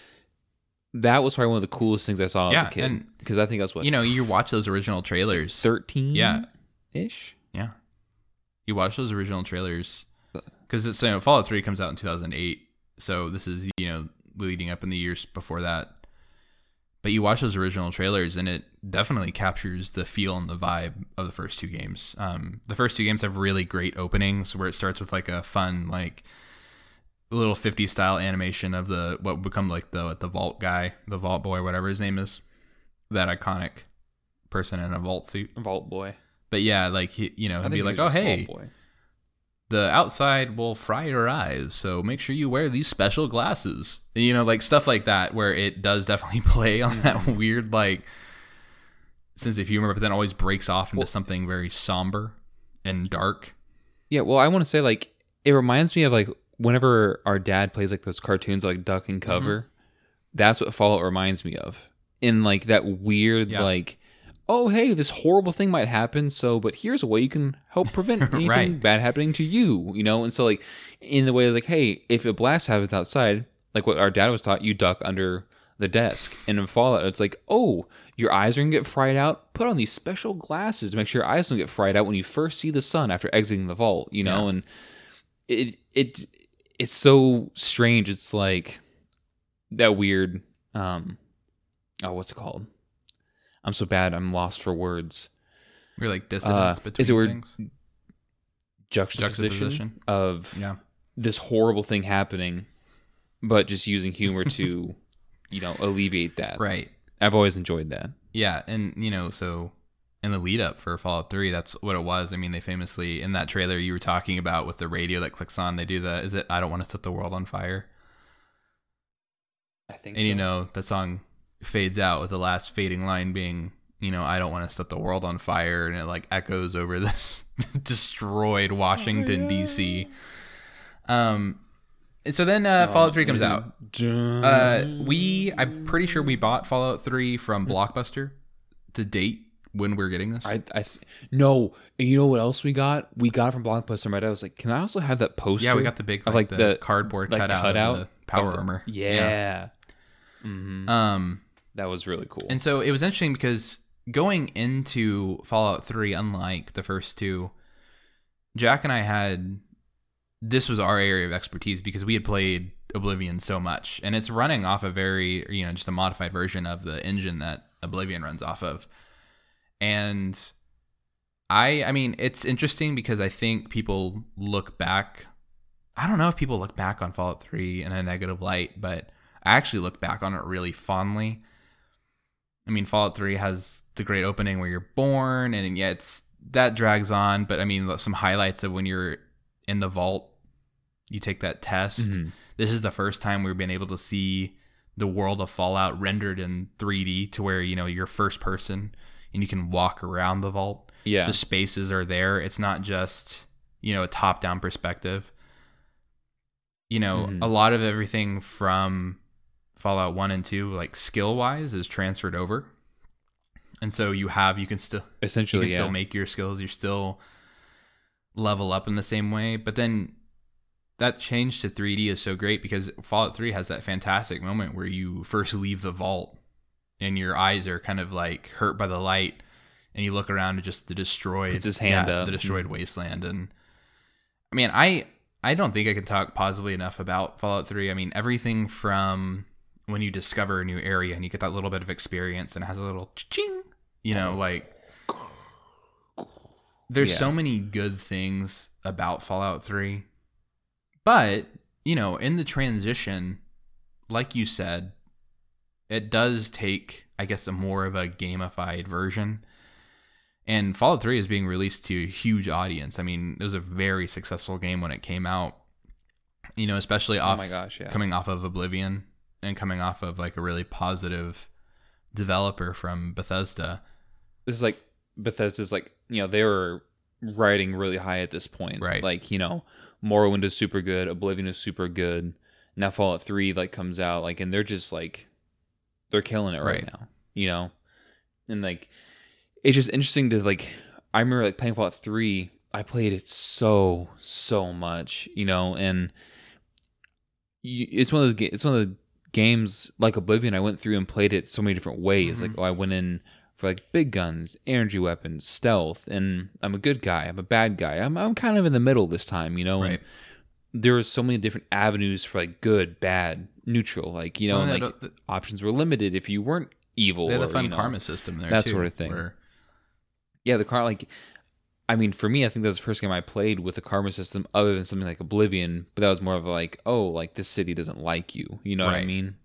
that was probably one of the coolest things I saw Yeah, as a kid because I think that's what you know, you watch those original trailers. 13 Yeah. ish Yeah. You watch those original trailers because it's you know Fallout Three comes out in two thousand eight, so this is you know leading up in the years before that. But you watch those original trailers, and it definitely captures the feel and the vibe of the first two games. Um, the first two games have really great openings where it starts with like a fun, like little 50 style animation of the what would become like the the vault guy, the vault boy, whatever his name is, that iconic person in a vault suit. Vault Boy. But yeah, like he, you know, he'd be like, "Oh, hey, Vault Boy. The outside will fry your eyes, so make sure you wear these special glasses." You know, like stuff like that, where it does definitely *laughs* play on that mm-hmm. weird like sense of humor, but then always breaks off into something very somber and dark. Yeah, well, I want to say like it reminds me of like whenever our dad plays like those cartoons like Duck and mm-hmm. Cover. That's what Fallout reminds me of. In like that weird Yeah. like oh hey, this horrible thing might happen, so but here's a way you can help prevent *laughs* anything Right. bad happening to you, you know? And so like in the way of like hey, if a blast happens outside, like what our dad was taught, you duck under the desk. And in Fallout, it's like, oh, your eyes are gonna get fried out. Put on these special glasses to make sure your eyes don't get fried out when you first see the sun after exiting the vault. You know, Yeah. and it it it's so strange. It's like that weird. Um, oh, what's it called? I'm so bad. I'm lost for words. We're like dissonance Uh, between is it things. Juxtaposition, Juxtaposition. of Yeah. this horrible thing happening, but just using humor to, *laughs* you know, alleviate that. Right. I've always enjoyed that. Yeah, and you know, so in the lead up for Fallout 3, that's what it was. I mean, they famously in that trailer you were talking about with the radio that clicks on, they do the is it I don't want to set the world on fire. I think. And you know, that song fades out with the last fading line being, you know, I don't want to set the world on fire and it like echoes over *laughs* this destroyed Washington DC. Um so then uh, Fallout 3 comes out. Uh, we, I'm pretty sure we bought Fallout 3 from Blockbuster to date when we're getting this. I, I th- no. and You know what else we got? We got from Blockbuster. My dad was like, "Can I also have that poster?" yeah, we got the big, of, like, the, cardboard like, cutout, cutout of the power of the- armor. Yeah. mm-hmm Um, that was really cool. and so it was interesting because going into Fallout 3, unlike the first two, Jack and I had this was our area of expertise because we had played Oblivion so much, and it's running off a very, you know, just a modified version of the engine that Oblivion runs off of. And I, I mean, it's interesting because I think people look back. I don't know if people look back on Fallout 3 in a negative light, but I actually look back on it really fondly. I mean, Fallout 3 has the great opening where you're born, and yeah, it's that drags on. But I mean, some highlights of when you're in the vault, you take that test. Mhm. This is the first time we've been able to see the world of Fallout rendered in 3D to where you know you're first person and you can walk around the vault. yeah, The spaces are there. It's not just you know a top down perspective. You know, Mhm. a lot of everything from Fallout 1 and 2 like skill wise is transferred over. And so you have you can still you essentially, can yeah. still make your skills you still level up in the same way but then that change to 3d is so great because fallout 3 has that fantastic moment where you first leave the vault and your eyes are kind of like hurt by the light and you look around at just the destroyed Puts his hand yeah, up. the destroyed wasteland and i mean i i don't think i can talk positively enough about fallout 3 i mean everything from when you discover a new area and you get that little bit of experience and it has a little ching you know like there's Yeah. so many good things about Fallout 3. But, you know, in the transition, like you said, it does take, I guess, a more of a gamified version. And Fallout 3 is being released to a huge audience. I mean, it was a very successful game when it came out. You know, especially oh off my gosh, yeah. coming off of Oblivion and coming off of like a really positive developer from Bethesda. this is like Bethesda's like you know they were riding really high at this point. Right. Like you know, Morrowind is super good, Oblivion is super good. Now Fallout Three like comes out like and they're just like they're killing it right, Right. now. You know, and like it's just interesting to like I remember like playing Fallout Three. I played it so so much, you know, and you, it's one of those it's one of the games like Oblivion. I went through and played it so many different ways. Mhm. Like oh, I went in for like big guns, energy weapons, stealth, and I'm a good guy. I'm a bad guy. I'm I'm kind of in the middle this time, you know. and Right. There were so many different avenues for like good, bad, neutral. Like you know, Well, and, like that- options were limited if you weren't evil. They had or, a fun you know, karma system there that too, sort of thing. where- Yeah, the car like I mean, for me, I think that was the first game I played with a karma system other than something like Oblivion, but that was more of like, oh, like this city doesn't like you. You know what I mean?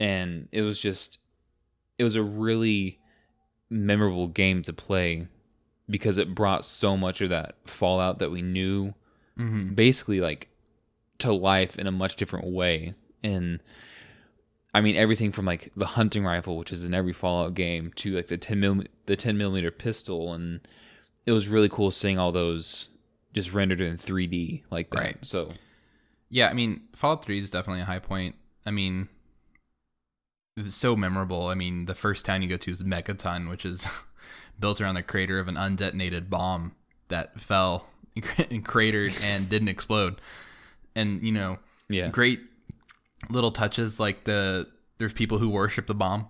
And it was just it was a really memorable game to play because it brought so much of that Fallout that we knew Mhm. basically like to life in a much different way and I mean everything from like the hunting rifle, which is in every Fallout game, to like the ten mil the ten millimeter pistol, and it was really cool seeing all those just rendered in 3D like that. Right. So Yeah, I mean, Fallout 3 is definitely a high point. I mean, it's so memorable. I mean, the first town you go to is Megaton, which is *laughs* built around the crater of an undetonated bomb that fell *laughs* and cratered and didn't explode. And, you know, yeah, great little touches like the there's people who worship the bomb.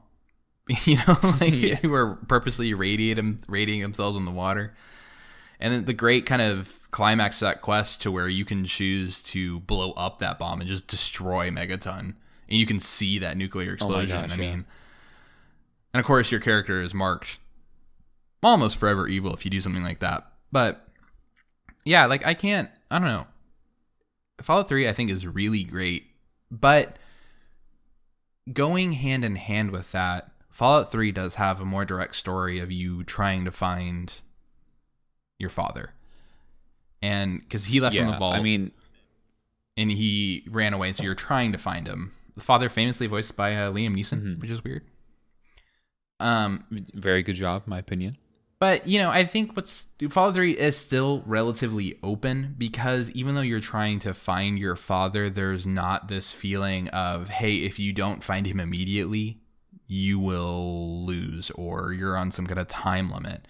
*laughs* You know, *laughs* like Yeah. who are purposely radiating radiating themselves in the water. And then the great kind of climax of that quest to where you can choose to blow up that bomb and just destroy Megaton. And you can see that nuclear oh explosion. Oh gosh, I yeah. mean, and of course, your character is marked almost forever evil if you do something like that. But yeah, like I can't, I don't know. Fallout 3, I think, is really great. But going hand in hand with that, Fallout 3 does have a more direct story of you trying to find your father. And because he left from the yeah. vault I mean, and he ran away, so you're trying to find him. The father, famously voiced by uh, Liam Neeson, Mhm. which is weird. Um, very good job, in my opinion. but you know, I think what's Fallout 3 is still relatively open because even though you're trying to find your father, there's not this feeling of hey, if you don't find him immediately, you will lose or you're on some kind of time limit.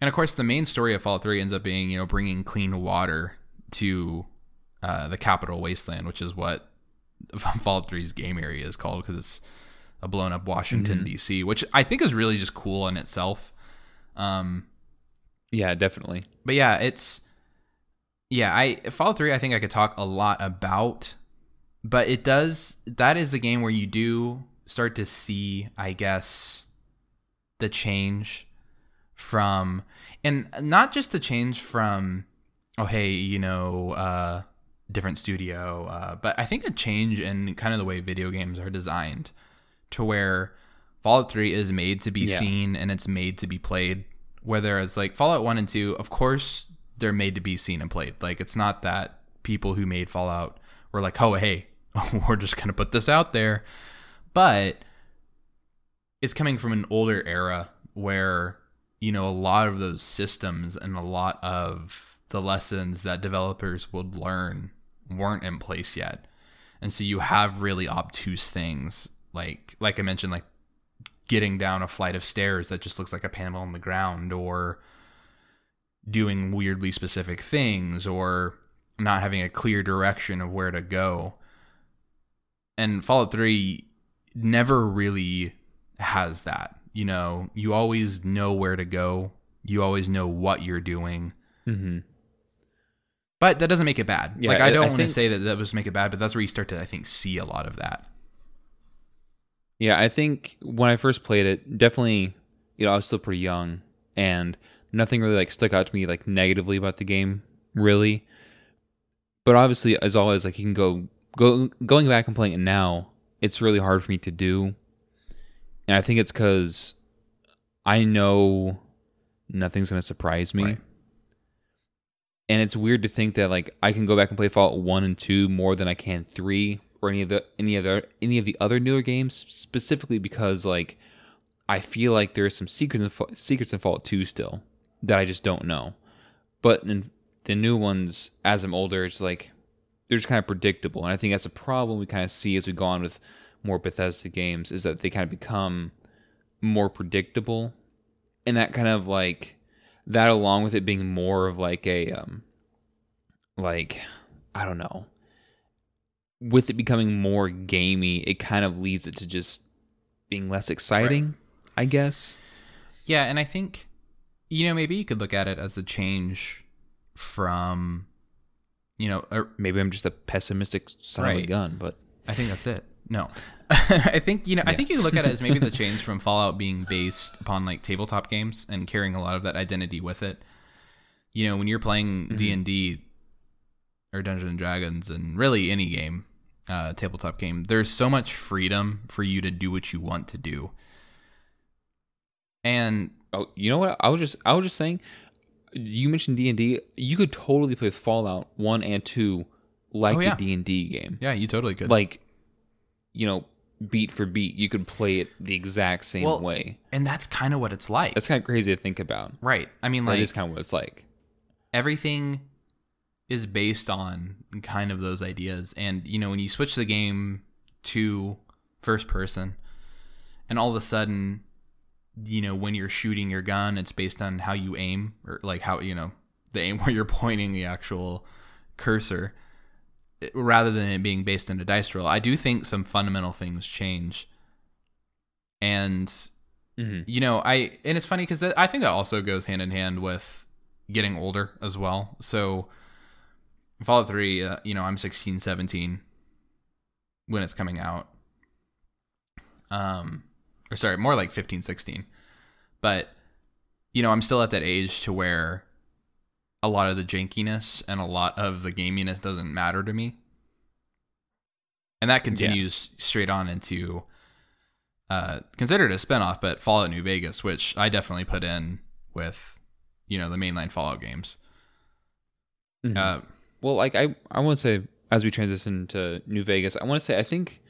And of course, the main story of Fallout 3 ends up being you know bringing clean water to uh, the capital wasteland, which is what *laughs* Fallout 3's game area is called because it's a blown up Washington Mhm. D.C., which I think is really just cool in itself. Um, Yeah, definitely. but yeah, it's yeah. I Fallout Three. I think I could talk a lot about, but it does. That is the game where you do start to see, I guess, the change from, and not just the change from, oh hey, you know, uh, different studio, uh, but I think a change in kind of the way video games are designed, to where Fallout 3 is made to be Yeah. seen and it's made to be played. Whereas like Fallout 1 and 2, of course, they're made to be seen and played. Like it's not that people who made Fallout were like, oh, hey, *laughs* we're just going to put this out there. But it's coming from an older era where, you know, a lot of those systems and a lot of the lessons that developers would learn weren't in place yet. And so you have really obtuse things like like I mentioned like getting down a flight of stairs that just looks like a panel on the ground or doing weirdly specific things or not having a clear direction of where to go. And Fallout 3 never really has that. You know, you always know where to go. You always know what you're doing. Mm-hmm. But that doesn't make it bad. Yeah, like I don't want to say that that was make it bad, but that's where you start to I think see a lot of that. Yeah, I think when I first played it, definitely, you know, I was still pretty young, and nothing really like stuck out to me like negatively about the game, really. But obviously, as always, like you can go go going back and playing it now, it's really hard for me to do, and I think it's because I know nothing's gonna surprise me. Right. And it's weird to think that like I can go back and play Fallout one and two more than I can three or any of the any of the any of the other newer games specifically because like I feel like there's some secrets in, secrets in Fallout two still that I just don't know. But in the new ones, as I'm older, it's like they're just kind of predictable, and I think that's a problem we kind of see as we go on with more Bethesda games is that they kind of become more predictable, and that kind of like that along with it being more of like a um like I don't know. With it becoming more gamey it kind of leads it to just being less exciting I guess. Yeah, and I think you know maybe you could look at it as a change from you know a, maybe I'm just a pessimistic son of a Right. gun but I think that's it. No. *laughs* I think you know. I think you look at it as maybe the *laughs* change from Fallout being based upon like tabletop games and carrying a lot of that identity with it. You know, when you're playing D and D or Dungeons and Dragons, and really any game, uh, tabletop game, there's so much freedom for you to do what you want to do. And Oh, you know what? I was just I was just saying. You mentioned D and D. You could totally play Fallout one and two like Oh, a yeah. D and D game. yeah, you totally could. Like, you know, beat for beat, you could play it the exact same Well, way. and that's kind of what it's like, That's kind of crazy to think about. right? I mean, That like is kind of what it's like. everything is based on kind of those ideas and you know when you switch the game to first person and all of a sudden you know when you're shooting your gun it's based on how you aim or like how you know the aim *laughs* where you're pointing the actual cursor it- rather than it being based on a dice roll. I do think some fundamental things change. And hmm you know i and it's funny because i think that also goes hand in hand with getting older as well. So fallout 3 uh, you know i'm 16 17 when it's coming out. Um or sorry more like 15 16 but you know i'm still at that age to where a lot of the jankiness and a lot of the gaminess doesn't matter to me and that continues straight on into uh, considered a spinoff, but Fallout New Vegas, which I definitely put in with, you know, the mainline Fallout games. Mhm. Uh, Well, like I, I want to say as we transition to New Vegas, I want to say I think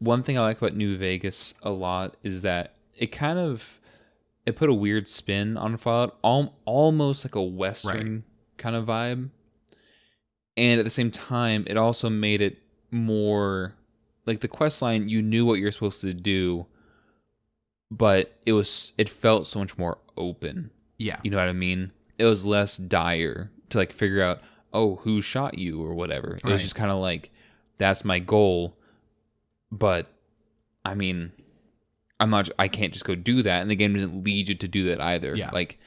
one thing I like about New Vegas a lot is that it kind of it put a weird spin on Fallout, al- almost like a western kind of vibe, and at the same time, it also made it more like the quest line. You knew what you're supposed to do, but it was it felt so much more open. yeah, You know what I mean? It was less dire to like figure out, oh, who shot you or whatever. It Right. was just kind of like, that's my goal. But I mean, I'm not, I can't just go do that. And the game doesn't lead you to do that either. Yeah. Like,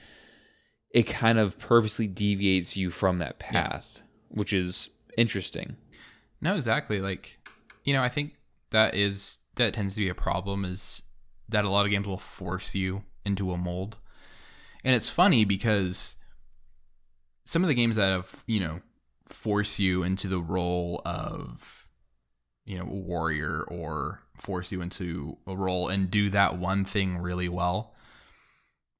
it kind of purposely deviates you from that Yeah. path, which is interesting. no, exactly. Like, you know, I think that is that tends to be a problem is that a lot of games will force you into a mold, and it's funny because some of the games that have you know force you into the role of you know a warrior or force you into a role and do that one thing really well.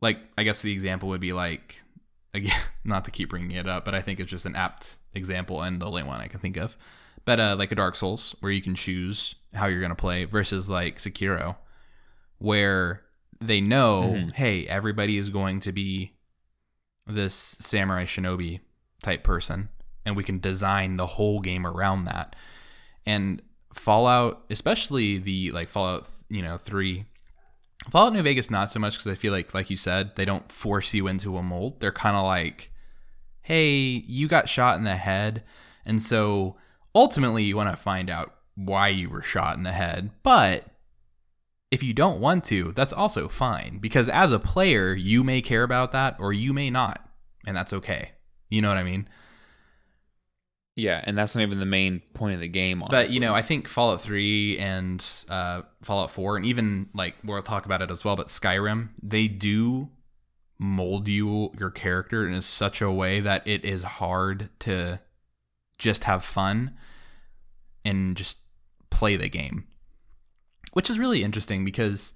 Like i guess the example would be like *laughs* again not to keep bringing it up but i think it's just an apt example and the only one i can think of. But uh like a dark souls where you can choose how you're going to play versus like sekiro where they know Mhm. hey everybody is going to be this samurai shinobi type person and we can design the whole game around that. And fallout especially the like fallout you know 3 fallout new vegas not so much because i feel like like you said they don't force you into a mold they're kind of like hey you got shot in the head and so ultimately you want to find out why you were shot in the head but if you don't want to, that's also fine because as a player, you may care about that or you may not, and that's okay. You know what I mean? Yeah. And that's not even the main point of the game. But you know, I think Fallout 3 and uh, Fallout 4, and even like we'll talk about it as well, but Skyrim, they do mold you your character in such a way that it is hard to just have fun and just play the game. Which is really interesting because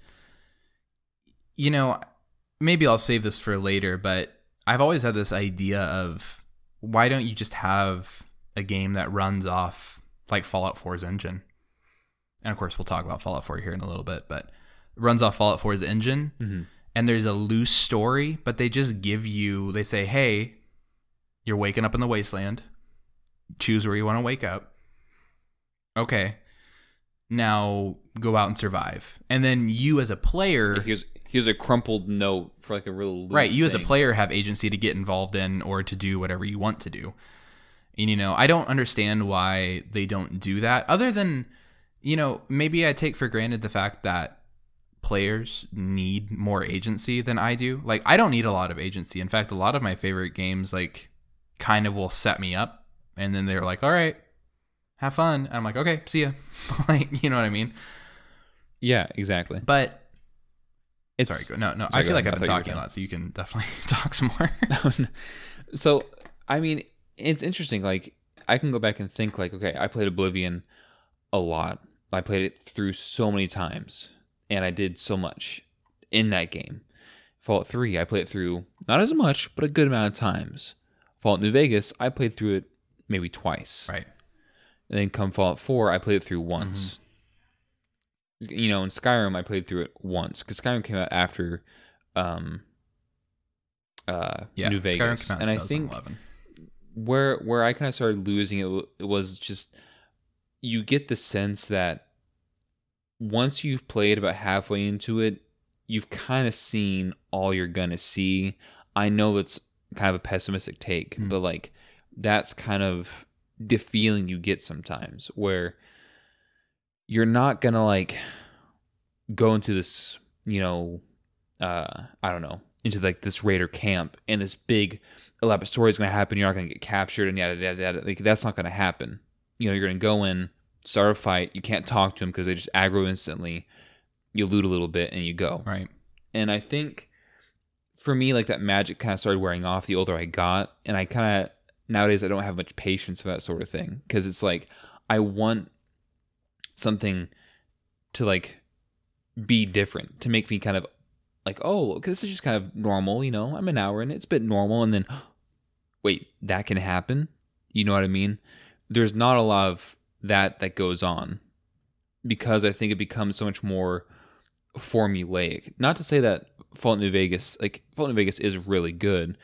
you know, maybe I'll save this for later, but I've always had this idea of why don't you just have a game that runs off like Fallout 4's engine? And of course, we'll talk about Fallout 4 here in a little bit, but it runs off Fallout 4's engine Mhm. and there's a loose story, but they just give you, they say, hey, you're waking up in the wasteland. Choose where you want to wake up. Okay. Now go out and survive. And then you as a player. here's, here's a crumpled note for like a real loose right you as a thing. player have agency to get involved in or to do whatever you want to do and you know i don't understand why they don't do that other than you know maybe i take for granted the fact that players need more agency than i do like i don't need a lot of agency in fact a lot of my favorite games like kind of will set me up and then they're like all right have fun. And I'm like, okay, see ya. *laughs* like, you know what I mean? Yeah, exactly. But It's sorry, go, no, no. Sorry, I feel like. I've been talking a lot, so you can *laughs* definitely *laughs* talk some more. so I mean, it's interesting. Like I can go back and think like, okay, I played Oblivion a lot. I played it through so many times, and I did so much in that game. Fallout Three, I played it through not as much, but a good amount of times. Fallout New Vegas, I played through it maybe twice. right. And then come Fallout 4, I played it through once. You know, in Skyrim, I played through it once because Skyrim came out after um, uh, Yeah. New Skyrim Vegas, came out and I think 2011. Where where I kind of started losing it, it was just you get the sense that once you've played about halfway into it, you've kind of seen all you're gonna see. I know it's kind of a pessimistic take, Hmm. but like that's kind of the feeling you get sometimes where you're not gonna like go into this, you know, uh, I don't know, into like this raider camp and this big elaborate story is gonna happen. You're not gonna get captured and yada yada yada. Like that's not gonna happen. You know, you're gonna go in, start a fight. You can't talk to them because they just aggro instantly. You loot a little bit and you go. Right. And I think for me, like that magic kind of started wearing off the older I got. And I kind of, nowadays, I don't have much patience for that sort of thing. Cause it's like, I want something to like be different, to make me kind of like, oh, okay, this is just kind of normal. You know, I'm an hour and it's a bit normal. And then, *gasps* wait, that can happen. You know what I mean? There's not a lot of that that goes on because I think it becomes so much more formulaic. Not to say that Fallout New Vegas, like Fallout New Vegas, is really good,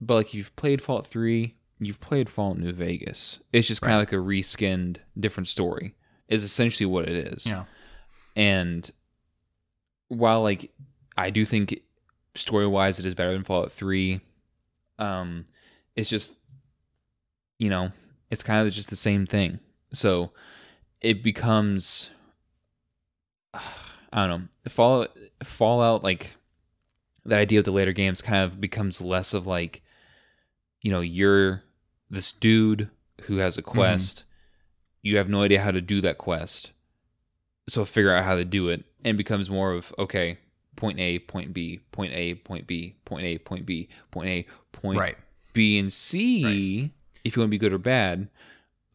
but like you've played Fallout Three, you've played Fallout New Vegas. It's just kind of like a reskinned, different story. Is essentially what it is. Yeah. And while like I do think story wise it is better than Fallout Three, um, it's just you know it's kind of just the same thing. So it becomes *sighs* I don't know Fallout Fallout like that idea of the later games kind of becomes less of like you know you're this dude who has a quest. You have no idea how to do that quest. So figure out how to do it and becomes more of okay point a point b point a point b point a point b point a point Right. b and c if you want to be good or bad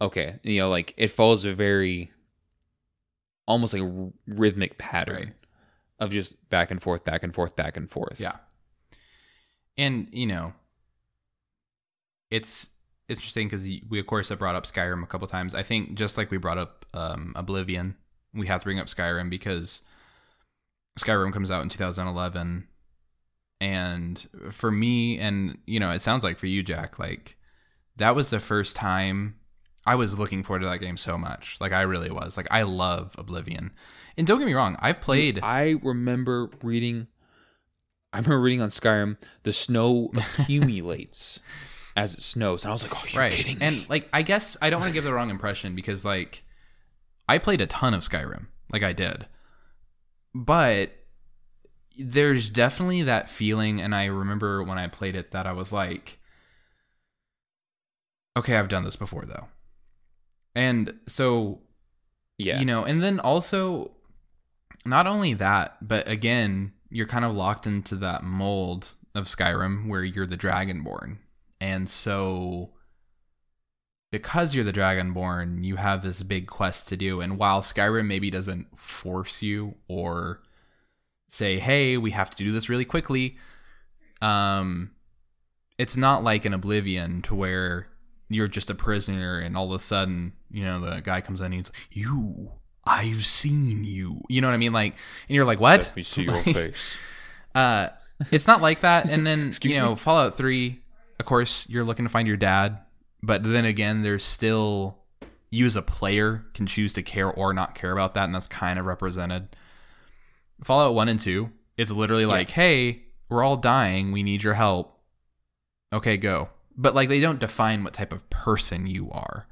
okay you know like it follows a very almost like a r- rhythmic pattern Right. of just back and forth back and forth back and forth Yeah. And, you know, it's interesting because we, of course, have brought up Skyrim a couple times. I think just like we brought up um, Oblivion, we have to bring up Skyrim because Skyrim comes out in 2011. And for me, and, you know, it sounds like for you, Jack, like that was the first time I was looking forward to that game so much. Like I really was. Like I love Oblivion. And don't get me wrong, I've played. i remember reading i remember reading on skyrim the snow *laughs* accumulates as it snows and i was like oh you're right kidding me. and like i guess i don't want to give the wrong impression because like i played a ton of skyrim like i did but there's definitely that feeling and i remember when i played it that i was like okay i've done this before though. And so yeah. you know and then also not only that but again you're kind of locked into that mold of skyrim where you're the dragonborn. And so because you're the dragonborn you have this big quest to do and while skyrim maybe doesn't force you or say hey we have to do this really quickly um it's not like an oblivion to where you're just a prisoner and all of a sudden you know the guy comes in and he's you i've seen you. You know what i mean? Like and you're like what? Let me see your *laughs* face. uh it's not like that. And then *laughs* you know me? fallout 3 of course you're looking to find your dad but then again there's still you as a player can choose to care or not care about that and that's kind of represented. Fallout 1 and 2 it's literally like hey we're all dying we need your help. Okay go. But like they don't define what type of person you are.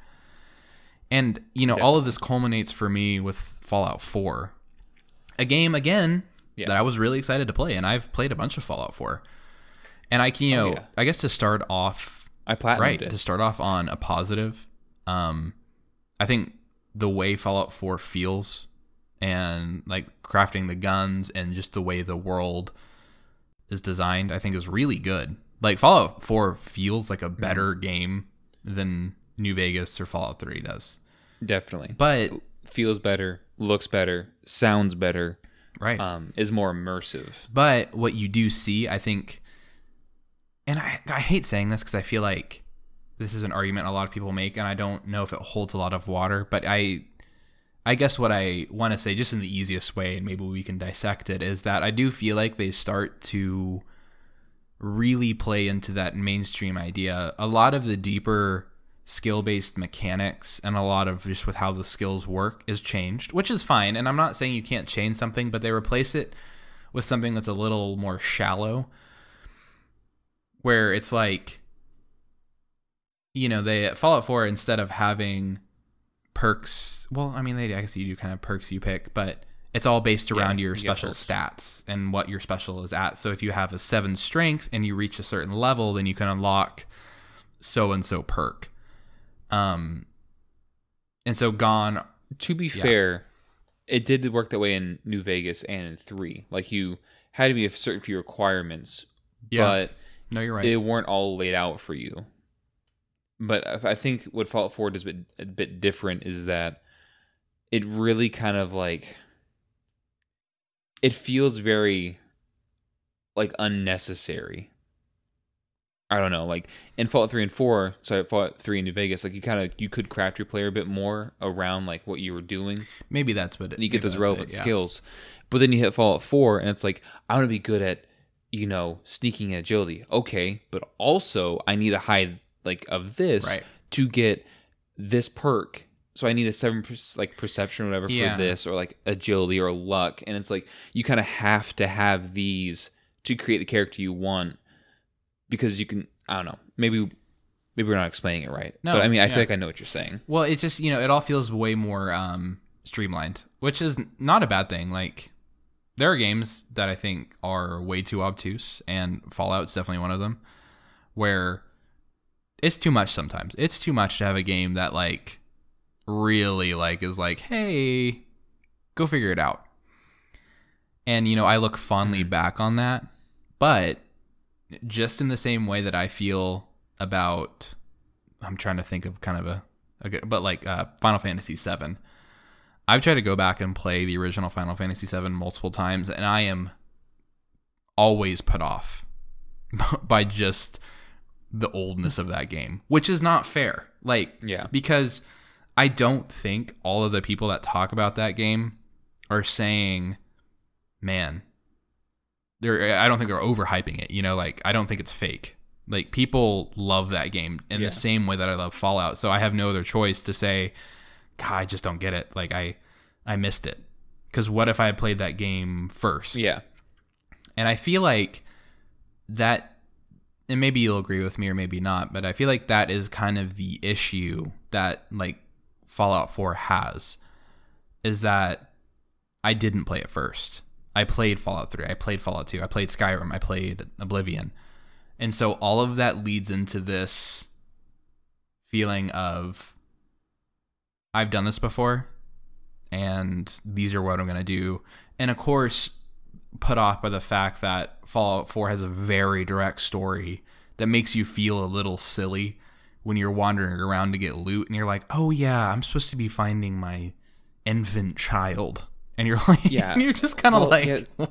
And you know Yeah. all of this culminates for me with fallout 4 a game again Yeah. that i was really excited to play and i've played a bunch of fallout 4 and i can you Oh, know yeah. i guess to start off i platinumed right it to start off on a positive um I think the way Fallout 4 feels and like crafting the guns and just the way the world is designed, I think is really good. Like Fallout 4 feels like a Mm-hmm. better game than New Vegas or Fallout 3 does. Definitely. But feels better, looks better, sounds better, right. um, is more immersive. But what you do see, I think, and I, I hate saying this because I feel like this is an argument a lot of people make, and I don't know if it holds a lot of water. But I, I guess what I want to say, just in the easiest way, and maybe we can dissect it, is that I do feel like they start to really play into that mainstream idea. A lot of the deeper skill based mechanics and a lot of just with how the skills work is changed, which is fine. And I'm not saying you can't change something, but they replace it with something that's a little more shallow, where it's like, you know, they Fallout 4 instead of having perks. Well, I mean, they I guess you do kind of perks you pick, but it's all based around Yeah, your you special stats and what your special is at. So if you have a seven strength and you reach a certain level, then you can unlock so and so perk. Um, and so gone. To be fair, it did work that way in New Vegas and in three. Like you had to be a certain few requirements, Yeah, but no, you're right. they weren't all laid out for you. But I I think what Fallout 4 does a bit, a bit different is that it really kind of like it feels very like unnecessary. I don't know, like in Fallout 3 and 4, so Fallout 3 in New Vegas, like you kind of you could craft your player a bit more around like what you were doing maybe that's what it, and you get those relevant it, yeah. skills. But then you hit Fallout 4 and it's like, I want to be good at, you know, sneaking and agility. Okay, but also I need a high like of this Right. to get this perk. So I need a seven per- like perception or whatever Yeah. for this, or like agility or luck, and it's like you kind of have to have these to create the character you want because you can. I don't know. Maybe maybe we're not explaining it right. No, but I mean, I yeah. feel like I know what you're saying. Well, it's just you know it all feels way more um, streamlined, which is not a bad thing. Like there are games that I think are way too obtuse, and Fallout's definitely one of them, where it's too much sometimes. It's too much to have a game that like really like is like, hey, go figure it out. And you know, I look fondly back on that, but just in the same way that I feel about I'm trying to think of kind of a, a good, but like uh, Final Fantasy VII. I've tried to go back and play the original Final Fantasy VII multiple times, and I am always put off *laughs* by just the oldness of that game, which is not fair. Like, Yeah. because I don't think all of the people that talk about that game are saying, man, they're, I don't think they're overhyping it. You know, like, I don't think it's fake. Like, people love that game in Yeah. the same way that I love Fallout. So I have no other choice to say, God, I just don't get it. Like, I, I missed it. Because what if I had played that game first? Yeah. And I feel like that, and maybe you'll agree with me or maybe not, but I feel like that is kind of the issue that like Fallout 4 has is that I didn't play it first. I played Fallout 3, I played Fallout 2, I played Skyrim, I played Oblivion. And so all of that leads into this feeling of I've done this before and these are what I'm going to do. And of course, put off by the fact that Fallout 4 has a very direct story that makes you feel a little silly when you're wandering around to get loot and you're like, "Oh yeah, I'm supposed to be finding my infant child." And you're *laughs* like, Yeah. and you're just kind of Well, like, yeah. *laughs*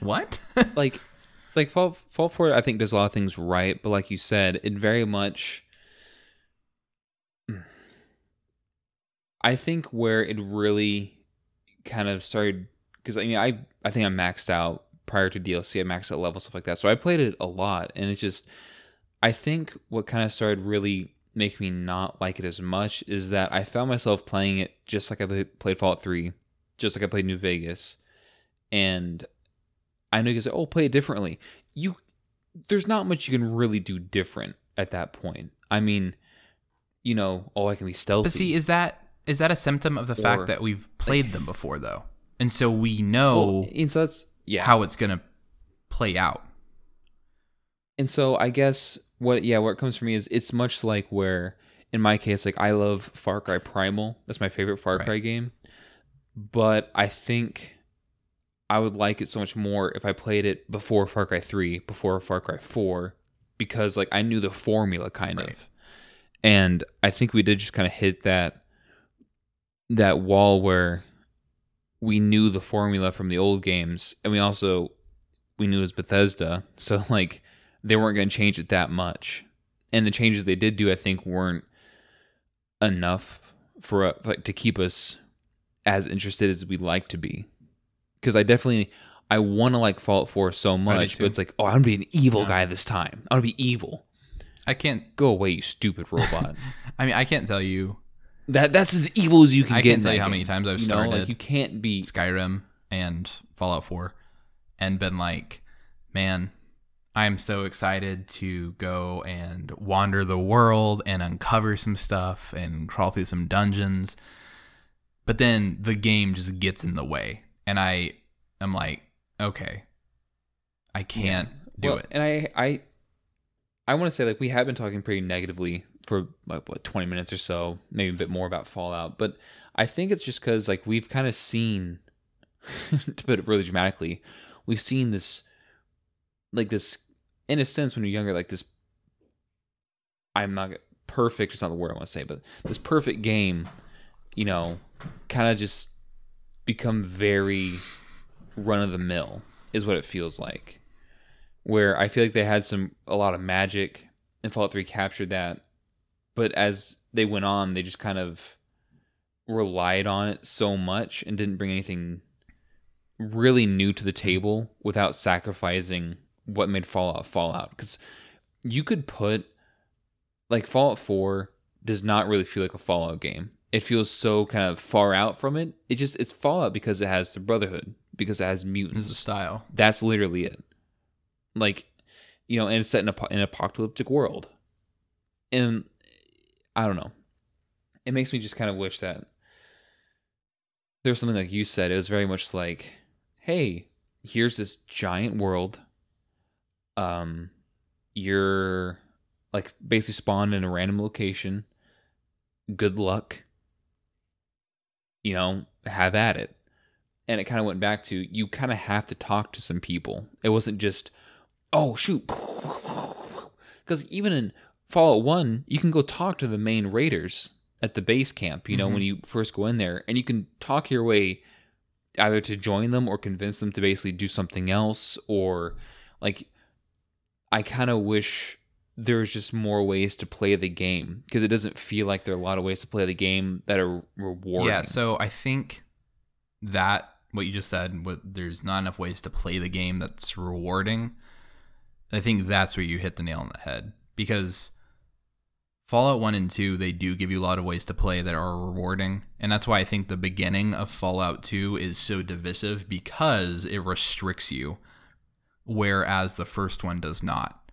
"What?" what? *laughs* like it's like Fall Fallout 4 I think does a lot of things right, but like you said, it very much I think where it really kind of started because I mean I I think I maxed out prior to DLC, I maxed out level stuff like that. So I played it a lot and it just I think what kind of started really making me not like it as much is that I found myself playing it just like I played Fallout 3, just like I played New Vegas. And I know you guys say, oh, play it differently. You, there's not much you can really do different at that point. I mean, you know, oh, I can be stealthy. But see, is that is that a symptom of the Or, fact that we've played them before though? And so we know well, and so yeah. how it's going to play out. and so I guess what yeah, where it comes for me is it's much like where in my case, like I love Far Cry Primal. That's my favorite Far Right. Cry game. But I think I would like it so much more if I played it before Far Cry 3, before Far Cry 4, because like I knew the formula kind Right. of. And I think we did just kind of hit that that wall where we knew the formula from the old games and we also we knew it was Bethesda. *laughs* So like they weren't going to change it that much. And the changes they did do I think weren't enough for uh, like to keep us as interested as we'd like to be. Cuz I definitely I want to like Fallout 4 so much, but it's like, oh, I'm going to be an evil Yeah. guy this time. I'm going to be evil. I can't. Go away, you stupid robot. *laughs* I mean, I can't tell you that that's as evil as you can I get. can't tell you how game. many times I've you know, like started you can't be Skyrim and Fallout 4 and been like, man, I'm so excited to go and wander the world and uncover some stuff and crawl through some dungeons. But then the game just gets in the way. And I am like, okay, I can't do Well, it. And I I I want to say like we have been talking pretty negatively for like what 20 minutes or so, maybe a bit more about Fallout, but I think it's just cuz like we've kind of seen *laughs* to put it really dramatically, we've seen this like this in a sense when you're younger like this I'm not perfect It's not the word I want to say, but this perfect game, you know, kind of just become very run of the mill is what it feels like. Where I feel like they had some a lot of magic and Fallout 3 captured that, but as they went on, they just kind of relied on it so much and didn't bring anything really new to the table without sacrificing what made Fallout Fallout. Because you could put like Fallout 4 does not really feel like a Fallout game. It feels so kind of far out from it. It just it's Fallout because it has the Brotherhood, because it has mutants. The style. That's literally it. Like, you know, and it's set in a, an apocalyptic world. And I don't know. It makes me just kind of wish that there's something like you said. It was very much like, hey, here's this giant world. Um, you're like basically spawned in a random location. Good luck. You know, have at it and it kind of went back to you kind of have to talk to some people. It wasn't just, oh shoot, because even in Fallout One, you can go talk to the main raiders at the base camp. You know, when mm-hmm. you first go in there, and you can talk your way either to join them or convince them to basically do something else, or like, I kind of wish there's just more ways to play the game because it doesn't feel like there are a lot of ways to play the game that are rewarding. Yeah, so I think that what you just said, what there's not enough ways to play the game that's rewarding. I think that's where you hit the nail on the head because Fallout 1 and 2, they do give you a lot of ways to play that are rewarding. And that's why I think the beginning of Fallout 2 is so divisive because it restricts you, whereas the first one does not.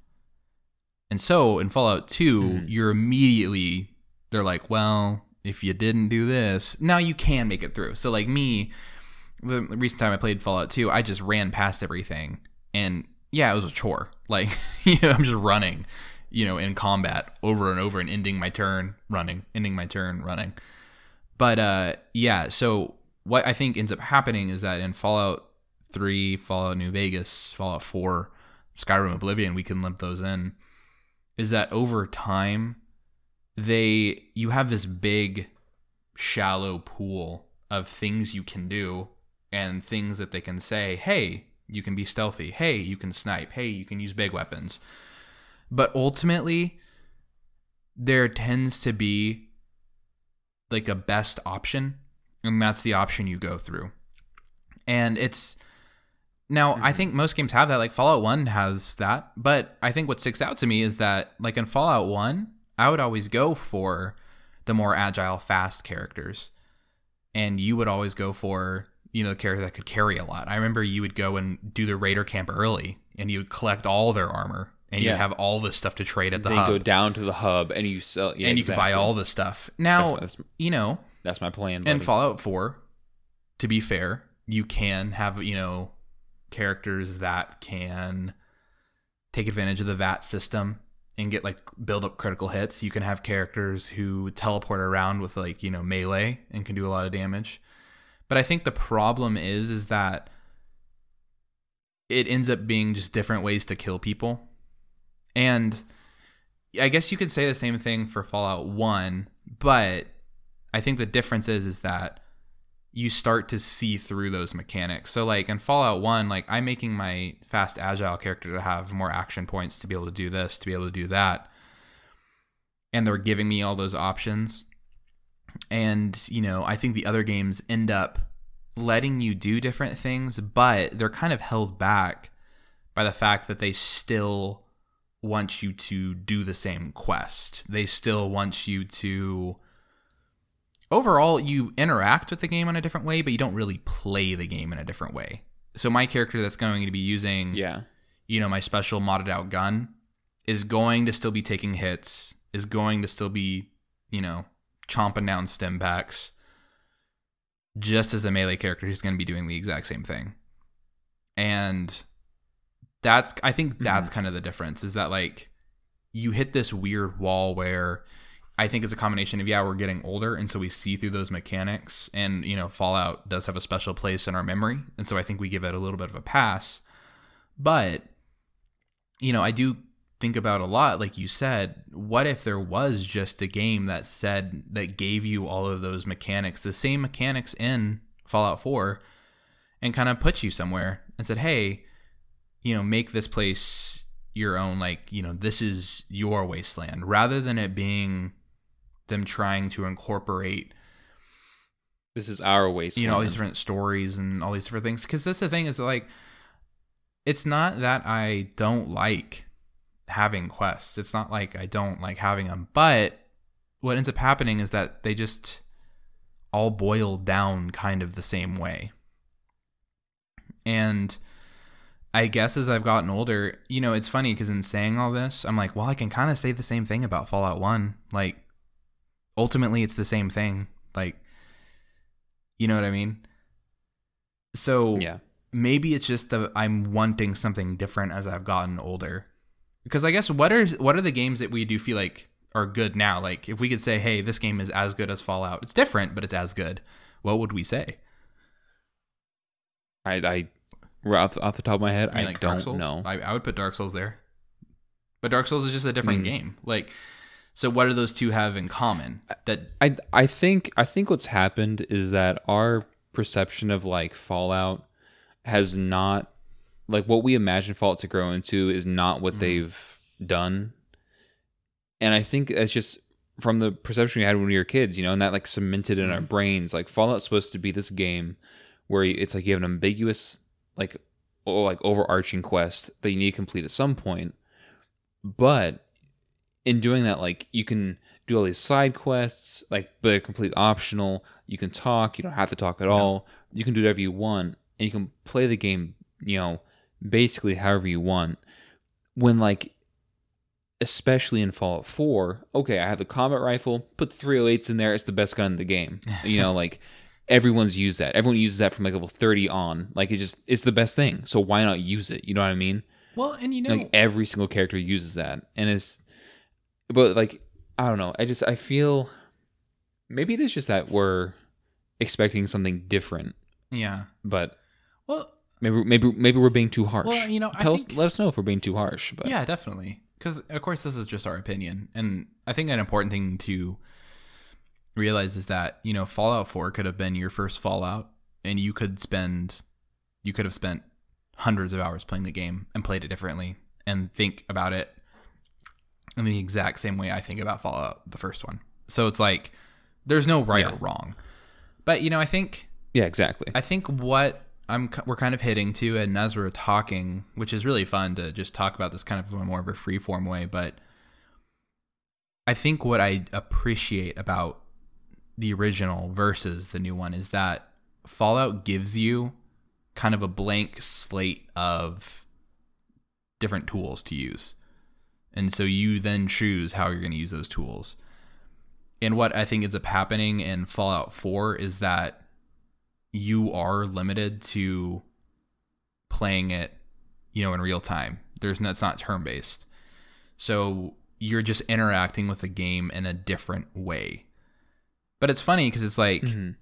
And so in Fallout 2, Mhm. you're immediately, they're like, well, if you didn't do this, now you can make it through. So, like me, the recent time I played Fallout 2, I just ran past everything. And yeah, it was a chore. Like, *laughs* you know, I'm just running, you know, in combat over and over and ending my turn, running, ending my turn, running. But uh yeah, so what I think ends up happening is that in Fallout 3, Fallout New Vegas, Fallout 4, Skyrim Oblivion, we can limp those in, is that over time they you have this big shallow pool of things you can do and things that they can say, "Hey, you can be stealthy. Hey, you can snipe. Hey, you can use big weapons." But ultimately, there tends to be like a best option, and that's the option you go through. And it's now I mm-hmm. think most games have that. Like Fallout 1 has that, but I think what sticks out to me is that like in Fallout 1, I would always go for the more agile, fast characters. And you would always go for, you know, the character that could carry a lot. I remember you would go and do the raider camp early and you would collect all their armor and Yeah. you'd have all this stuff to trade at the then hub. You go down to the hub and you sell. Yeah, and you can buy all the stuff. Now, That's, that's, you know, that's my plan. and buddy. Fallout 4, to be fair, you can have, you know, characters that can take advantage of the VAT system and get like build up critical hits. You can have characters who teleport around with like, you know, melee and can do a lot of damage. But I think the problem is is that it ends up being just different ways to kill people. And I guess you could say the same thing for Fallout 1, but I think the difference is is that you start to see through those mechanics. So like in Fallout 1, like I'm making my fast agile character to have more action points to be able to do this, to be able to do that. And they're giving me all those options. And, you know, I think the other games end up letting you do different things, but they're kind of held back by the fact that they still want you to do the same quest. They still want you to overall you interact with the game in a different way, but you don't really play the game in a different way. So my character that's going to be using Yeah. you know, my special modded out gun is going to still be taking hits, is going to still be, you know, chomping down stimpaks. Just as a melee character, he's going to be doing the exact same thing. And that's, I think that's mm-hmm. kind of the difference is that like you hit this weird wall where I think it's a combination of, yeah, we're getting older. And so we see through those mechanics. And, you know, Fallout does have a special place in our memory. And so I think we give it a little bit of a pass. But, you know, I do think about a lot, like you said, what if there was just a game that said, that gave you all of those mechanics, the same mechanics in Fallout 4, and kind of put you somewhere and said, hey, you know, make this place your own, like, you know, this is your wasteland, rather than it being them trying to incorporate This is our wasteland. you know all these different stories and all these different things. Because that's the thing is that, like it's not that i don't like having quests. It's not like i don't like having them but what ends up happening is that they just all boil down kind of the same way. And i guess as i've gotten older you know it's funny because in saying all this i'm like well i can kind of say the same thing about fallout 1 like ultimately it's the same thing like you know what I mean? So Yeah. maybe it's just that I'm wanting something different as I've gotten older. Because I guess what are what are the games that we do feel like are good now? Like if we could say, hey, this game is as good as Fallout. It's different, but it's as good. What would we say? I, I right off, off the top of my head, I mean, I like don't Dark Souls. know. I, I would put Dark Souls there. But Dark Souls is just a different Mm. game. Like, so what do those two have in common? That I I think I think what's happened is that our perception of like Fallout has not like what we imagine Fallout to grow into is not what Mhm. they've done. And I think it's just from the perception we had when we were kids, you know, and that like cemented in our Mhm. brains. Like Fallout's supposed to be this game where it's like you have an ambiguous like or like overarching quest that you need to complete at some point. But in doing that, like you can do all these side quests, like but they're completely optional. You can talk, you don't have to talk at all. You can do whatever you want, and you can play the game, you know, basically however you want. When like especially in Fallout 4, okay, I have the combat rifle, put the 308s in there, it's the best gun in the game. *laughs* You know, like everyone's used that. Everyone uses that from like level 30 on. Like it just it's the best thing. So why not use it? You know what I mean? well, and you know, like every single character uses that and it's but like i don't know i just i feel maybe it is just that we're expecting something different yeah. but Well, maybe maybe maybe we're being too harsh Well, you know, I Tell think- us let us know if we're being too harsh but Yeah, definitely. Because of course this is just our opinion, and I think an important thing to realize is that you know Fallout Four could have been your first Fallout, and you could spend, you could have spent hundreds of hours playing the game and played it differently and think about it in the exact same way I think about Fallout the first one. So it's like there's no right Yeah. or wrong, but you know I think yeah exactly I think what I'm we're kind of hitting to, and as we're talking, which is really fun to just talk about this kind of more of a free form way, but I think what I appreciate about the original versus the new one is that Fallout gives you kind of a blank slate of different tools to use. And so you then choose how you're going to use those tools. And what I think ends up happening in Fallout 4 is that you are limited to playing it, you know, in real time. There's no, it's not turn based. So you're just interacting with the game in a different way. But it's funny because it's like, Mhm.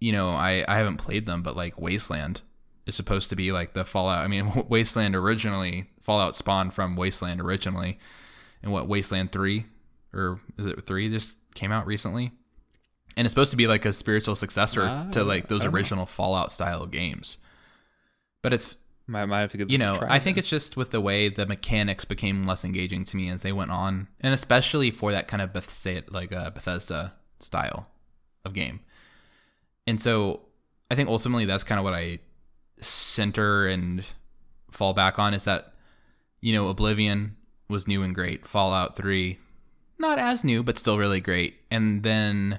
you know, I, I haven't played them, but like Wasteland is supposed to be like the Fallout. I mean, *laughs* Wasteland originally, Fallout spawned from Wasteland originally. And what, Wasteland 3? Or is it 3 just came out recently? And it's supposed to be like a spiritual successor Ah, to like those don't know. original Fallout style games. But it's Might, might have to give you know, I think then. it's just with the way the mechanics became less engaging to me as they went on, and especially for that kind of Bethesda, like a Bethesda style of game. And so, I think ultimately that's kind of what I center and fall back on is that you know Oblivion was new and great, Fallout Three not as new but still really great, and then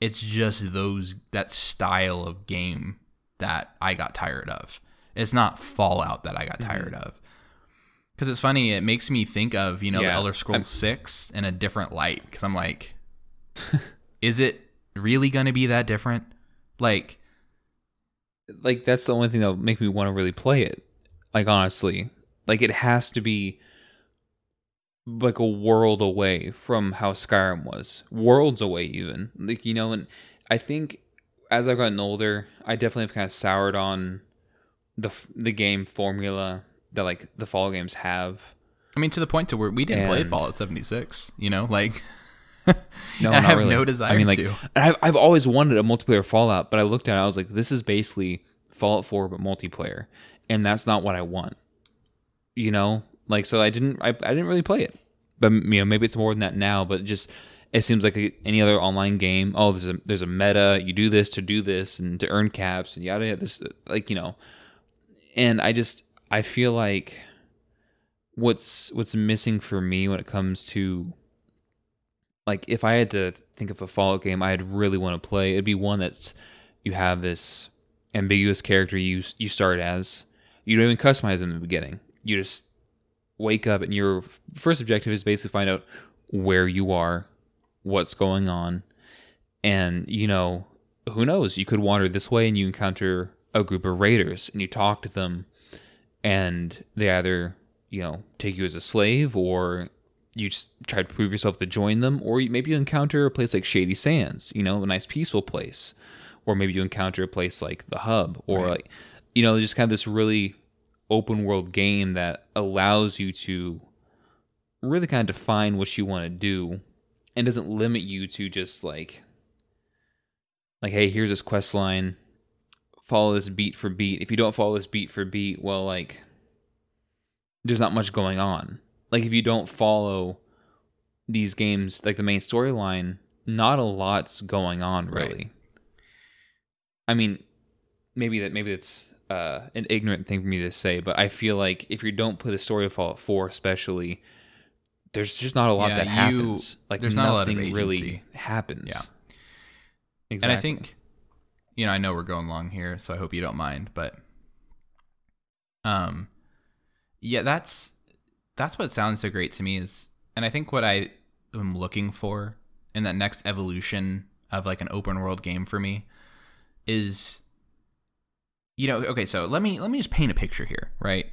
it's just those that style of game that I got tired of. It's not Fallout that I got Mm-hmm. tired of. Because it's funny, it makes me think of, you know, the Elder Scrolls I'm- 6 in a different light. Because I'm like, *laughs* is it really going to be that different? Like, like that's the only thing that'll make me want to really play it. Like honestly, like it has to be like a world away from how Skyrim was, worlds away even. Like you know, and I think as I've gotten older, I definitely have kind of soured on the the game formula that like the fall games have. I mean, to the point to where we didn't play Fallout 76, you know? Like, *laughs* No, *laughs* I have really. no desire I mean, like, to. and I've I've always wanted a multiplayer Fallout, but I looked at it, I was like, this is basically Fallout 4 but multiplayer, and that's not what I want. You know, like so I didn't I, I didn't really play it, but you know maybe it's more than that now. But just it seems like a, any other online game. Oh, there's a there's a meta. You do this to do this and to earn caps and yada yada. This like you know, and I just I feel like what's what's missing for me when it comes to like if I had to think of a Fallout game I'd really want to play, it'd be one that's you have this ambiguous character you you start as. You don't even customize in the beginning. You just wake up and your first objective is basically find out where you are, what's going on, and you know who knows you could wander this way and you encounter a group of raiders and you talk to them and they either you know take you as a slave or you just try to prove yourself to join them or maybe you encounter a place like shady sands you know a nice peaceful place or maybe you encounter a place like the hub or Right. like you know just kind of this really open world game that allows you to really kind of define what you want to do and doesn't limit you to just like like hey here's this quest line follow this beat for beat if you don't follow this beat for beat well like there's not much going on like if you don't follow these games like the main storyline not a lot's going on Right. really i mean maybe that maybe it's uh, an ignorant thing for me to say but i feel like if you don't play the story of fallout 4 especially there's just not a lot Yeah, that you- happens like there's not a lot of nothing really happens Yeah. exactly. And I think, you know, I know we're going long here, so I hope you don't mind, but, um, yeah, that's that's what sounds so great to me is, and I think what I am looking for in that next evolution of like an open world game for me is, you know, okay, so let me let me just paint a picture here, right?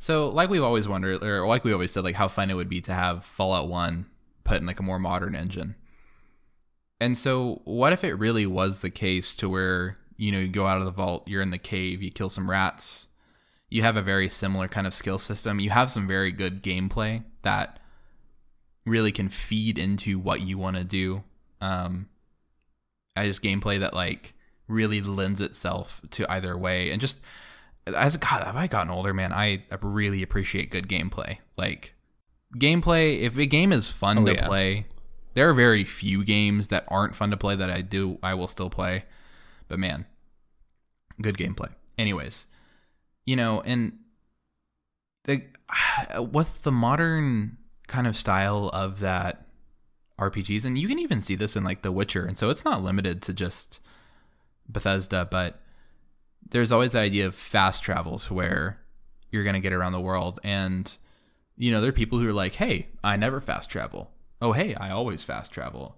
So, like we've always wondered, or like we always said, like how fun it would be to have Fallout One put in like a more modern engine. And so, what if it really was the case to where, you know, you go out of the vault, you're in the cave, you kill some rats, you have a very similar kind of skill system, you have some very good gameplay that really can feed into what you want to do. Um, I just gameplay that, like, really lends itself to either way. And just, as God, have I gotten older, man, I really appreciate good gameplay. Like, gameplay, if a game is fun Oh, to yeah. play, there are very few games that aren't fun to play that I do I will still play. But man, good gameplay. Anyways, you know, and the *sighs* with the modern kind of style of that RPGs, and you can even see this in like The Witcher, and so it's not limited to just Bethesda, but there's always that idea of fast travels where you're gonna get around the world, and you know, there are people who are like, "Hey, I never fast travel." Oh, hey, I always fast travel.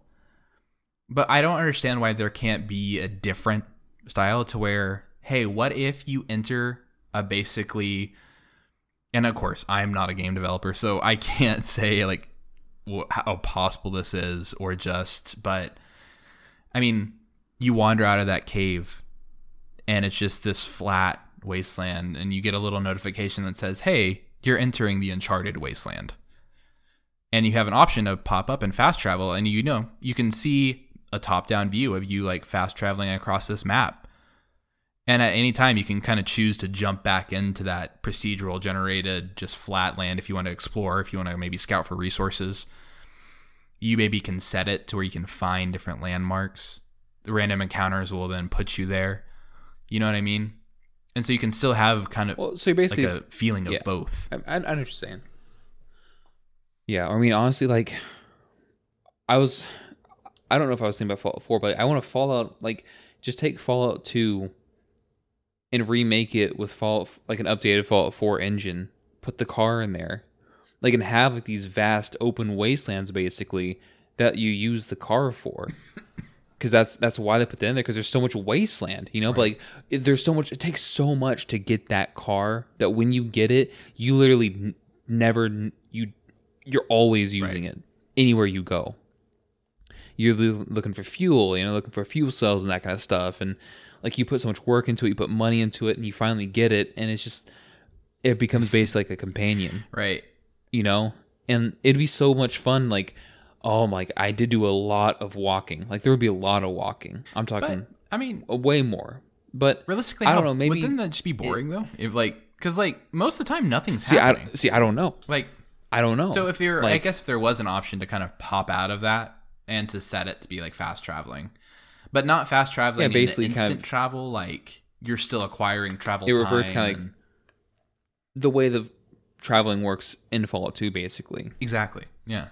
But I don't understand why there can't be a different style to where, hey, what if you enter a basically and of course, I'm not a game developer, so I can't *laughs* say like how possible this is or just, but I mean, you wander out of that cave and it's just this flat wasteland, and you get a little notification that says, Hey, you're entering the Uncharted wasteland. And you have an option to pop up and fast travel, and you know, you can see a top down view of you like fast traveling across this map. And at any time, you can kind of choose to jump back into that procedural generated, just flat land if you want to explore, if you want to maybe scout for resources. You maybe can set it to where you can find different landmarks. The random encounters will then put you there. You know what I mean? And so you can still have kind of Well, so basically, like a feeling of yeah. both. I, I, I know what you're saying. Yeah, I mean, honestly, like, I was, I don't know if I was thinking about Fallout 4, but I want to Fallout, like, just take Fallout 2 and remake it with Fallout, like an updated Fallout 4 engine. Put the car in there, like, and have like these vast open wastelands basically that you use the car for. *laughs* Because that's that's why they put that in there. Because there's so much wasteland, you know. But like, it, there's so much. It takes so much to get that car that when you get it, you literally n- never n- you you're always using it anywhere you go. You're looking for fuel, you know, looking for fuel cells and that kind of stuff, and like you put so much work into it, you put money into it, and you finally get it, and it's just it becomes basically like a companion *laughs* Right. you know and it'd be so much fun like oh my i did do a lot of walking like there would be a lot of walking i'm But talking I mean, way more but realistically, I don't know, maybe- wouldn't that just be boring though? If like, because like most of the time nothing's see happening. i see i don't know like, i don't know so if you're, I guess if there was an option to kind of pop out of that and to set it to be like fast traveling, but not fast traveling, Yeah, basically kind instant of- travel. Like you're still acquiring travel. It reverts time kinda like- the way the traveling works in fallout 2 basically exactly. Yeah.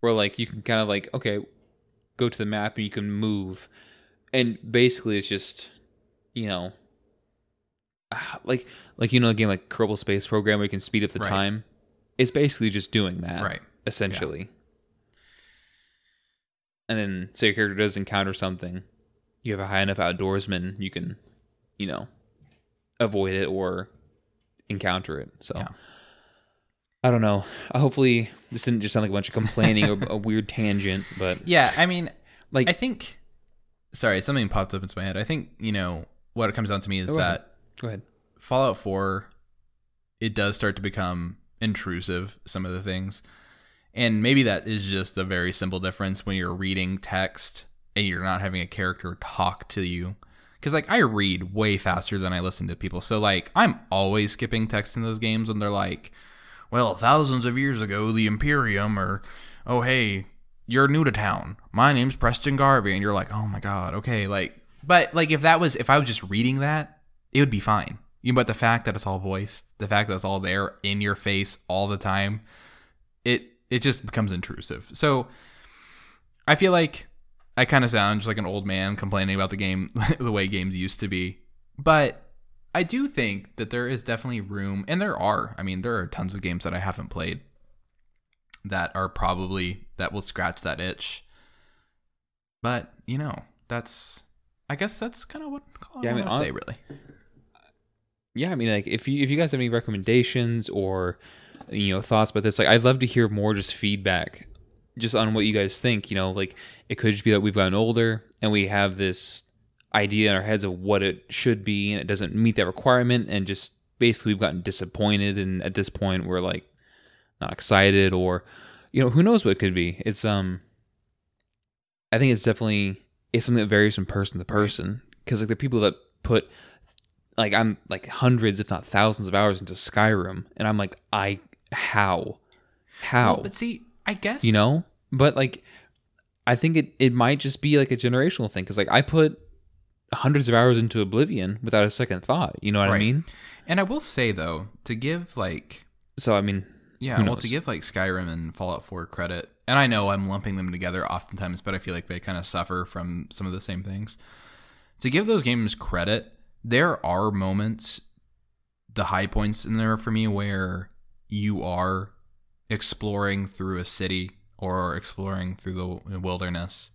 where like you can kind of like okay go to the map and you can move and basically it's just you know *sighs* like like you know a game like kerbal space program where you can speed up the Right. time it's basically just doing that Right. essentially and then say your character does encounter something you have a high enough outdoorsman you can you know avoid it or encounter it so Yeah. I don't know. Uh, Hopefully, this didn't just sound like a bunch of complaining or *laughs* a weird tangent, but Yeah. I mean, like, I think. Sorry, something popped up into my head. I think you know what it comes down to me is Go ahead. that go ahead. Fallout 4 it does start to become intrusive some of the things. And maybe that is just a very simple difference when you're reading text and you're not having a character talk to you. Cuz like I read way faster than I listen to people. So like I'm always skipping text in those games when they're like, "Well, thousands of years ago the Imperium or oh hey, you're new to town. My name's Preston Garvey." And you're like, "Oh my god, okay." Like but like if that was if I was just reading that, it would be fine. You but the fact that it's all voiced, the fact that it's all there in your face all the time, it it just becomes intrusive. So I feel like I kind of sound just like an old man complaining about the game *laughs* the way games used to be. But I do think that there is definitely room and there are. I mean, there are tons of games that I haven't played that are probably that will scratch that itch. But, you know, that's I guess that's kind of what I Yeah, I mean, hon- say really. Yeah, I mean, like, if you if you guys have any recommendations or you know thoughts about this, like, I'd love to hear more just feedback, just on what you guys think. You know, like, it could just be that we've gotten older and we have this idea in our heads of what it should be, and it doesn't meet that requirement, and just basically we've gotten disappointed, and at this point we're like not excited, or you know, who knows what it could be. It's um, I think it's definitely it's something that varies from person to person because like the people that put like I'm like hundreds if not thousands of hours into Skyrim and I'm like I how? How? Well, but see, I guess you know? But like I think it it might just be like a generational thing cuz like I put hundreds of hours into Oblivion without a second thought you know what I mean? And I will say though, to give like so I mean yeah, well, to give like Skyrim and Fallout 4 credit, and I know I'm lumping them together oftentimes, but I feel like they kind of suffer from some of the same things. To give those games credit, there are moments, the high points in there for me, where you are exploring through a city or exploring through the wilderness,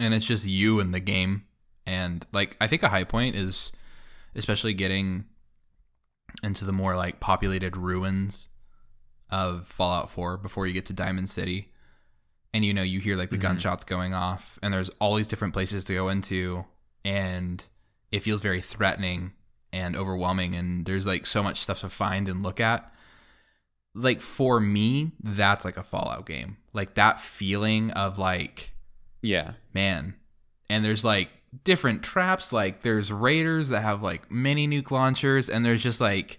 and it's just you and the game. And like, I think a high point is especially getting into the more like populated ruins of Fallout 4 before you get to Diamond City. And you know, you hear like the mm-hmm. gunshots going off, and there's all these different places to go into, and it feels very threatening and overwhelming. And there's like so much stuff to find and look at. Like for me, that's like a Fallout game. Like that feeling of like, Yeah. man. And there's like different traps. Like there's raiders that have like mini nuke launchers, and there's just like,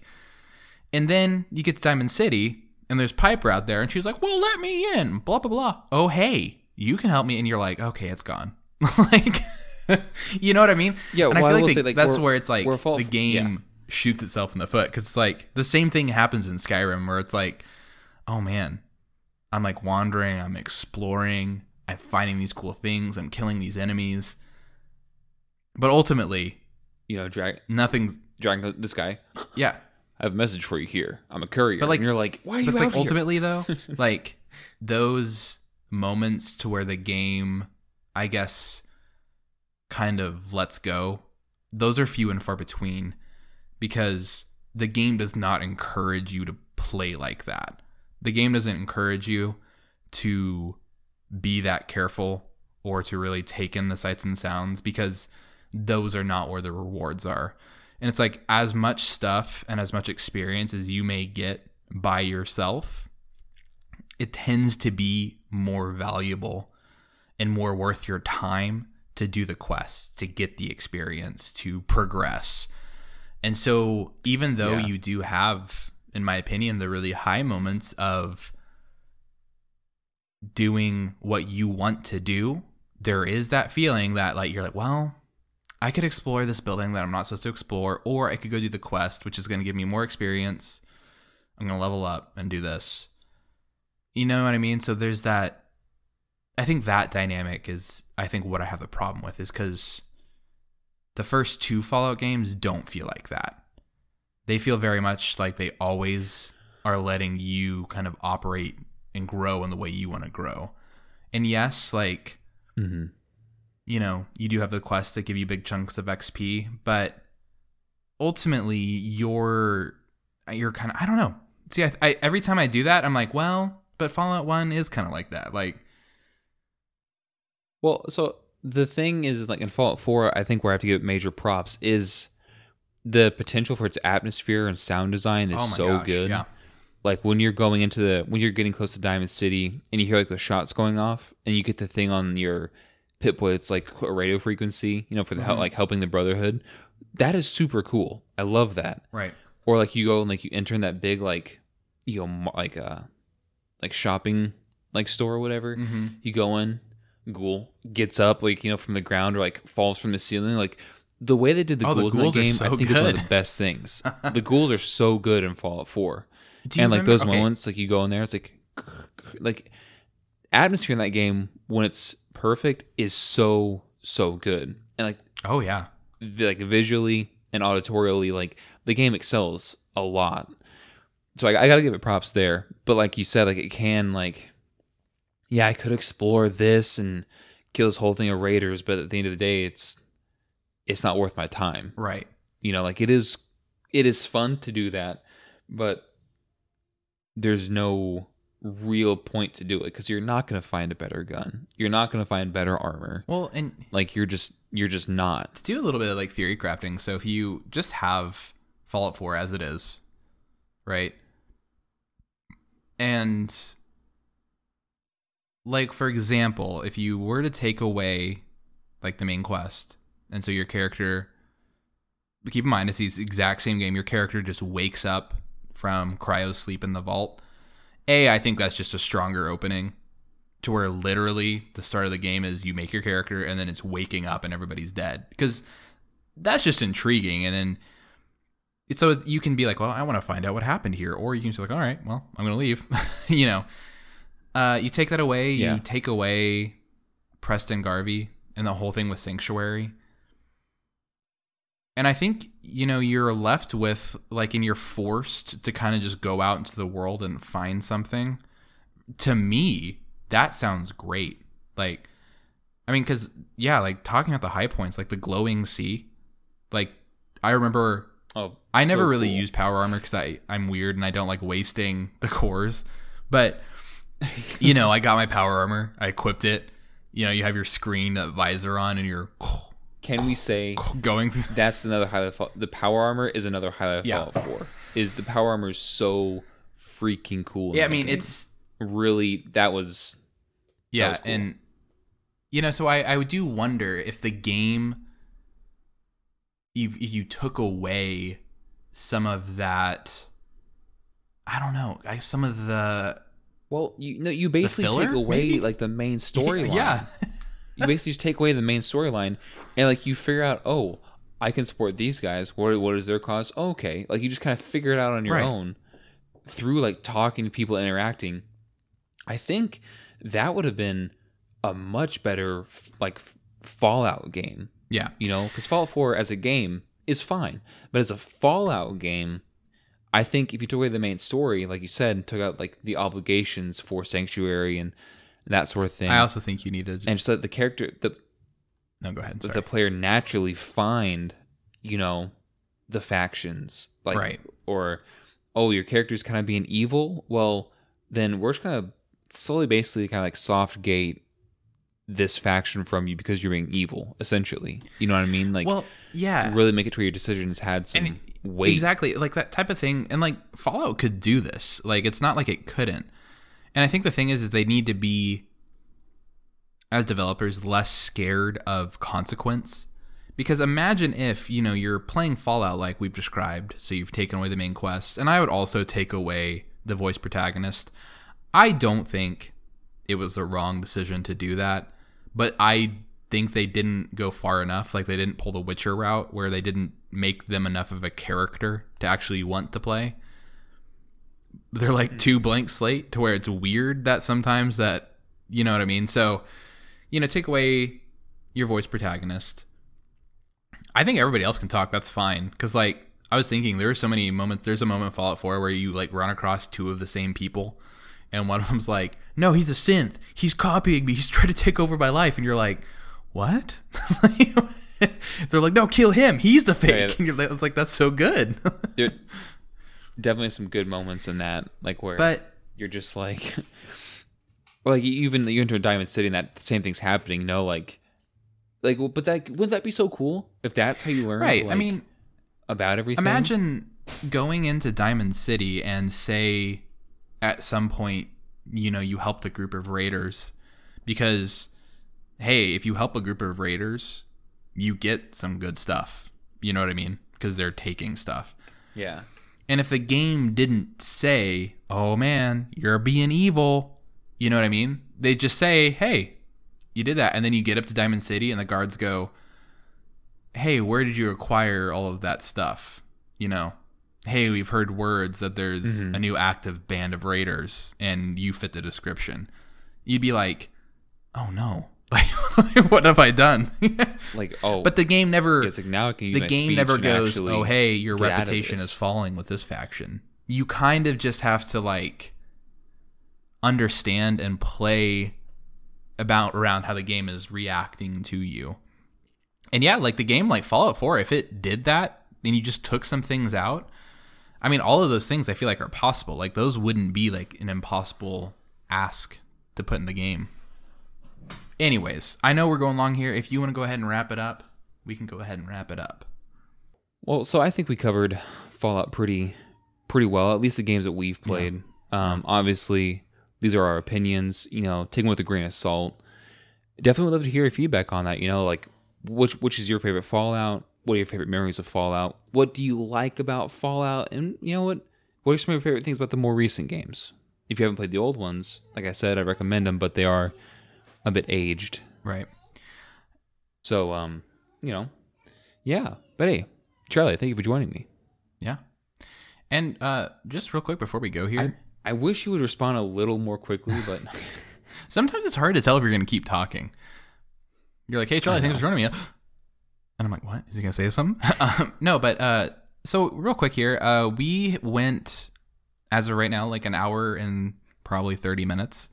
and then you get to Diamond City, and there's Piper out there, and she's like, "Well, let me in." Blah blah blah. Oh hey, you can help me, and you're like, "Okay, it's gone." *laughs* like, *laughs* you know what I mean? Yeah, And I well, I feel like, say, like, that's where it's like the game yeah. shoots itself in the foot because it's like the same thing happens in Skyrim where it's like, oh man, I'm like wandering, I'm exploring, I'm finding these cool things, I'm killing these enemies. But ultimately, You know, drag nothing's dragging this guy. yeah. I have a message for you here. I'm a courier. But, like- and you're like, why are you But it's like here? ultimately though, *laughs* like those moments to where the game, I guess, kind of lets go, those are few and far between because the game does not encourage you to play like that. The game doesn't encourage you to be that careful or to really take in the sights and sounds because those are not where the rewards are. And it's like as much stuff and as much experience as you may get by yourself, it tends to be more valuable and more worth your time to do the quests, to get the experience, to progress. And so, even though Yeah. you do have, in my opinion, the really high moments of doing what you want to do, there is that feeling that, like, you're like, well, I could explore this building that I'm not supposed to explore, or I could go do the quest, which is going to give me more experience. I'm going to level up and do this. You know what I mean? So there's that. I think that dynamic is, I think, what I have the problem with is because the first two Fallout games don't feel like that. They feel very much like they always are letting you kind of operate and grow in the way you want to grow. And yes, like Mhm. you know, you do have the quests that give you big chunks of XP, but ultimately you're you're kind of I don't know. See, I, I every time I do that, I'm like, well, but Fallout One is kind of like that. Like, Well, so the thing is, like in Fallout 4, I think where I have to give it major props is the potential for its atmosphere and sound design is oh my so gosh, good. yeah, Like when you're going into the when you're getting close to Diamond City and you hear like the shots going off and you get the thing on your Pip-Boy it's like a radio frequency, you know, for the hel Mhm. like helping the Brotherhood. That is super cool. I love that. right, Or like you go and like you enter in that big like you know like uh like shopping like store or whatever. mm-hmm. You go in, ghoul gets up like you know from the ground or like falls from the ceiling. Like the way they did the Oh, the ghouls, ghouls in that game, so I think is one of the best things. *laughs* the ghouls are so good in Fallout Four, and like those okay, moments, like you go in there, it's like *laughs* like atmosphere in that game when it's perfect is so so good, and like Oh yeah, like visually and auditorially, like the game excels a lot. So I, I gotta give it props there. But like you said, like it can like, yeah, I could explore this and kill this whole thing of raiders, but at the end of the day, it's it's not worth my time. right. You know, like it is it is fun to do that, but there's no real point to do it because you're not gonna find a better gun. You're not gonna find better armor. Well, and Like you're just you're just not. to do a little bit of like theory crafting. So if you just have Fallout 4 as it is, right? And like for example, if you were to take away like the main quest, and so your character keep in mind it's the exact same game, your character just wakes up from cryo sleep in the vault. A, I think that's just a stronger opening to where literally the start of the game is you make your character and then it's waking up and everybody's dead because that's just intriguing and then so you can be like well i want to find out what happened here or you can just be like all right well i'm gonna leave *laughs* you know uh, you take that away Yeah. you take away preston garvey and the whole thing with sanctuary and i think you know you're left with like and you're forced to kind of just go out into the world and find something to me that sounds great like i mean because yeah like talking about the high points like the glowing sea like i remember Oh, I never so really cool. use power armor because I I'm weird and I don't like wasting the *laughs* cores. But you know, I got my power armor. I equipped it. You know, you have your screen, that visor on, and you're Can we say going. Through, *laughs* that's another highlight? Of Fall- the power armor is another highlight of Yeah. Fallout 4. Is the power armor is so freaking cool? yeah, I mean, game. it's really that was yeah, was cool. and you know, so I I do wonder if the game you you took away some of that. I don't know. I some of the well, you no, you basically filler, take away maybe? like the main *laughs* storyline. Yeah. you basically just take away the main storyline and like you figure out, oh, I can support these guys. What what is their cause? Oh, okay, like you just kind of figure it out on your Right. own through like talking to people, interacting. I think that would have been a much better like Fallout game. yeah. You know, because Fallout 4 as a game is fine, but as a Fallout game, I think if you took away the main story, like you said, and took out like the obligations for Sanctuary and that sort of thing, I also think you need to. and just let the character, the no, go ahead. Sorry. the player naturally find, you know, the factions, like, Right. or oh, your character's kind of being evil. Well, then we're just gonna slowly, basically, kind of like soft gate this faction from you because you're being evil, essentially. You know what I mean? Like, well, yeah. really make it to where your decisions had some And weight. Exactly, like that type of thing. And like Fallout could do this. Like it's not like it couldn't. And I think the thing is, is they need to be, as developers, less scared of consequence. Because imagine if you know you're playing Fallout like we've described, so you've taken away the main quest, and I would also take away the voice protagonist. I don't think it was the wrong decision to do that, but I think they didn't go far enough. Like they didn't pull the Witcher route where they didn't make them enough of a character to actually want to play. They're like hmm. too blank slate to where it's weird that sometimes that you know what I mean. So, you know, take away your voice protagonist. I think everybody else can talk. That's fine. Cause like I was thinking, there are so many moments. There's a moment in Fallout 4 where you like run across two of the same people, and one of them's like, "No, he's a synth. He's copying me. He's *laughs* trying to take over my life." And you're like, "What?" *laughs* They're like, "No, kill him. He's the fake." yeah. *laughs* And you're like, "It's like that's so good." There definitely some good moments in that, like where but you're just like, like even you enter Diamond City and that same thing's happening. Know, like, like, well, but that wouldn't that be so cool if that's how you learn? right, I mean, about everything. Imagine going into Diamond City and say at some point, you know, you helped a group of raiders because hey, if you help a group of raiders, you get some good stuff. You know what I mean? Because they're taking stuff. yeah, And if the game didn't say, "Oh man, you're being evil," you know what I mean? They just say, "Hey, you did that," and then you get up to Diamond City, and the guards go, "Hey, where did you acquire all of that stuff?" You know, "Hey, we've heard words that there's mm-hmm. a new active band of raiders, and you fit the description." You'd be like, "Oh no, *laughs* like what have I done?" *laughs* like oh, but the game never it's like now I can the game never goes, "Oh, hey, your get out of reputation is falling with this faction." You kind of just have to like understand and play about around how the game is reacting to you. And yeah, like the game like Fallout 4, if it did that and you just took some things out, I mean, all of those things I feel like are possible. Like those wouldn't be like an impossible ask to put in the game. Anyways, I know we're going long here. If you want to go ahead and wrap it up, we can go ahead and wrap it up. Well, so I think we covered Fallout pretty pretty well, at least the games that we've played. Um, obviously, these are our opinions. You know, take them with a grain of salt. Definitely would love to hear your feedback on that. You know, like which which is your favorite Fallout? What are your favorite memories of Fallout? What do you like about Fallout? And you know what? What are some of your favorite things about the more recent games? If you haven't played the old ones, like I said, I recommend them, but they are a bit aged. Right. So, um, you know, yeah. But hey, Charlie, thank you for joining me. Yeah. And uh, just real quick before we go here, I wish you would respond a little more quickly, but *laughs* sometimes it's hard to tell if you're going to keep talking. You're like, hey, Charlie, thanks for joining me. And I'm like, what? Is he going to say something? *laughs* um, no, but uh, so real quick here, uh, we went, as of right now, like an hour and probably 30 minutes.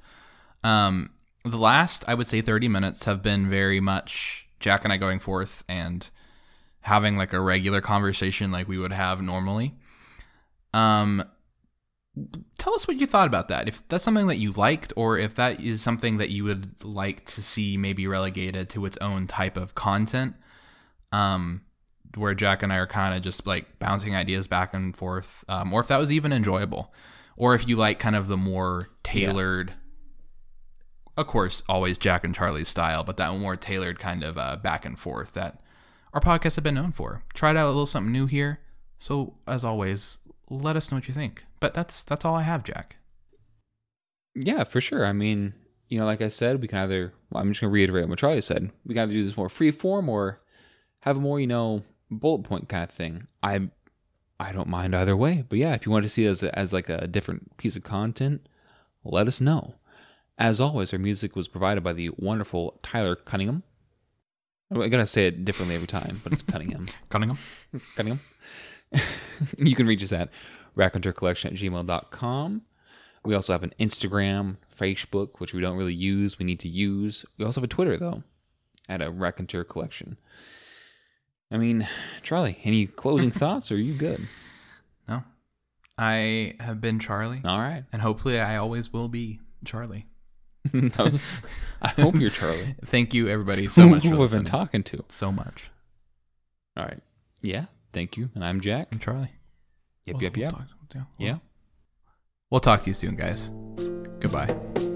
Um, the last, I would say, 30 minutes have been very much Jack and I going forth and having like a regular conversation like we would have normally. Um, tell us what you thought about that. If that's something that you liked, or if that is something that you would like to see maybe relegated to its own type of content. Um, where Jack and I are kind of just like bouncing ideas back and forth, um, or if that was even enjoyable, or if you like kind of the more tailored, yeah. of course, always Jack and Charlie's style, but that more tailored kind of uh, back and forth that our podcasts have been known for. Tried out a little something new here. So as always, let us know what you think. But that's that's all I have, Jack. Yeah, for sure. I mean, you know, like I said, we can either well, I'm just gonna reiterate what Charlie said. We can either do this more free form or have a more, you know, bullet point kind of thing. I I don't mind either way. But yeah, if you want to see it as, a, as like a different piece of content, let us know. As always, our music was provided by the wonderful Tyler Cunningham. I'm gonna say it differently every time, but it's Cunningham. *laughs* Cunningham. Cunningham. *laughs* you can reach us at raconteurcollection at gmail.com. We also have an Instagram, Facebook, which we don't really use. We need to use. We also have a Twitter, though, at a Raconteur Collection. I mean, Charlie, any closing *laughs* thoughts? Or are you good? No. I have been Charlie. All right. And hopefully I always will be Charlie. *laughs* was, I hope you're Charlie. *laughs* Thank you, everybody, so much for Who have been talking to? So much. All right. Yeah. Thank you. And I'm Jack. I'm Charlie. Yep, yep, yep. We'll talk, yeah. We'll talk to you soon, guys. Goodbye.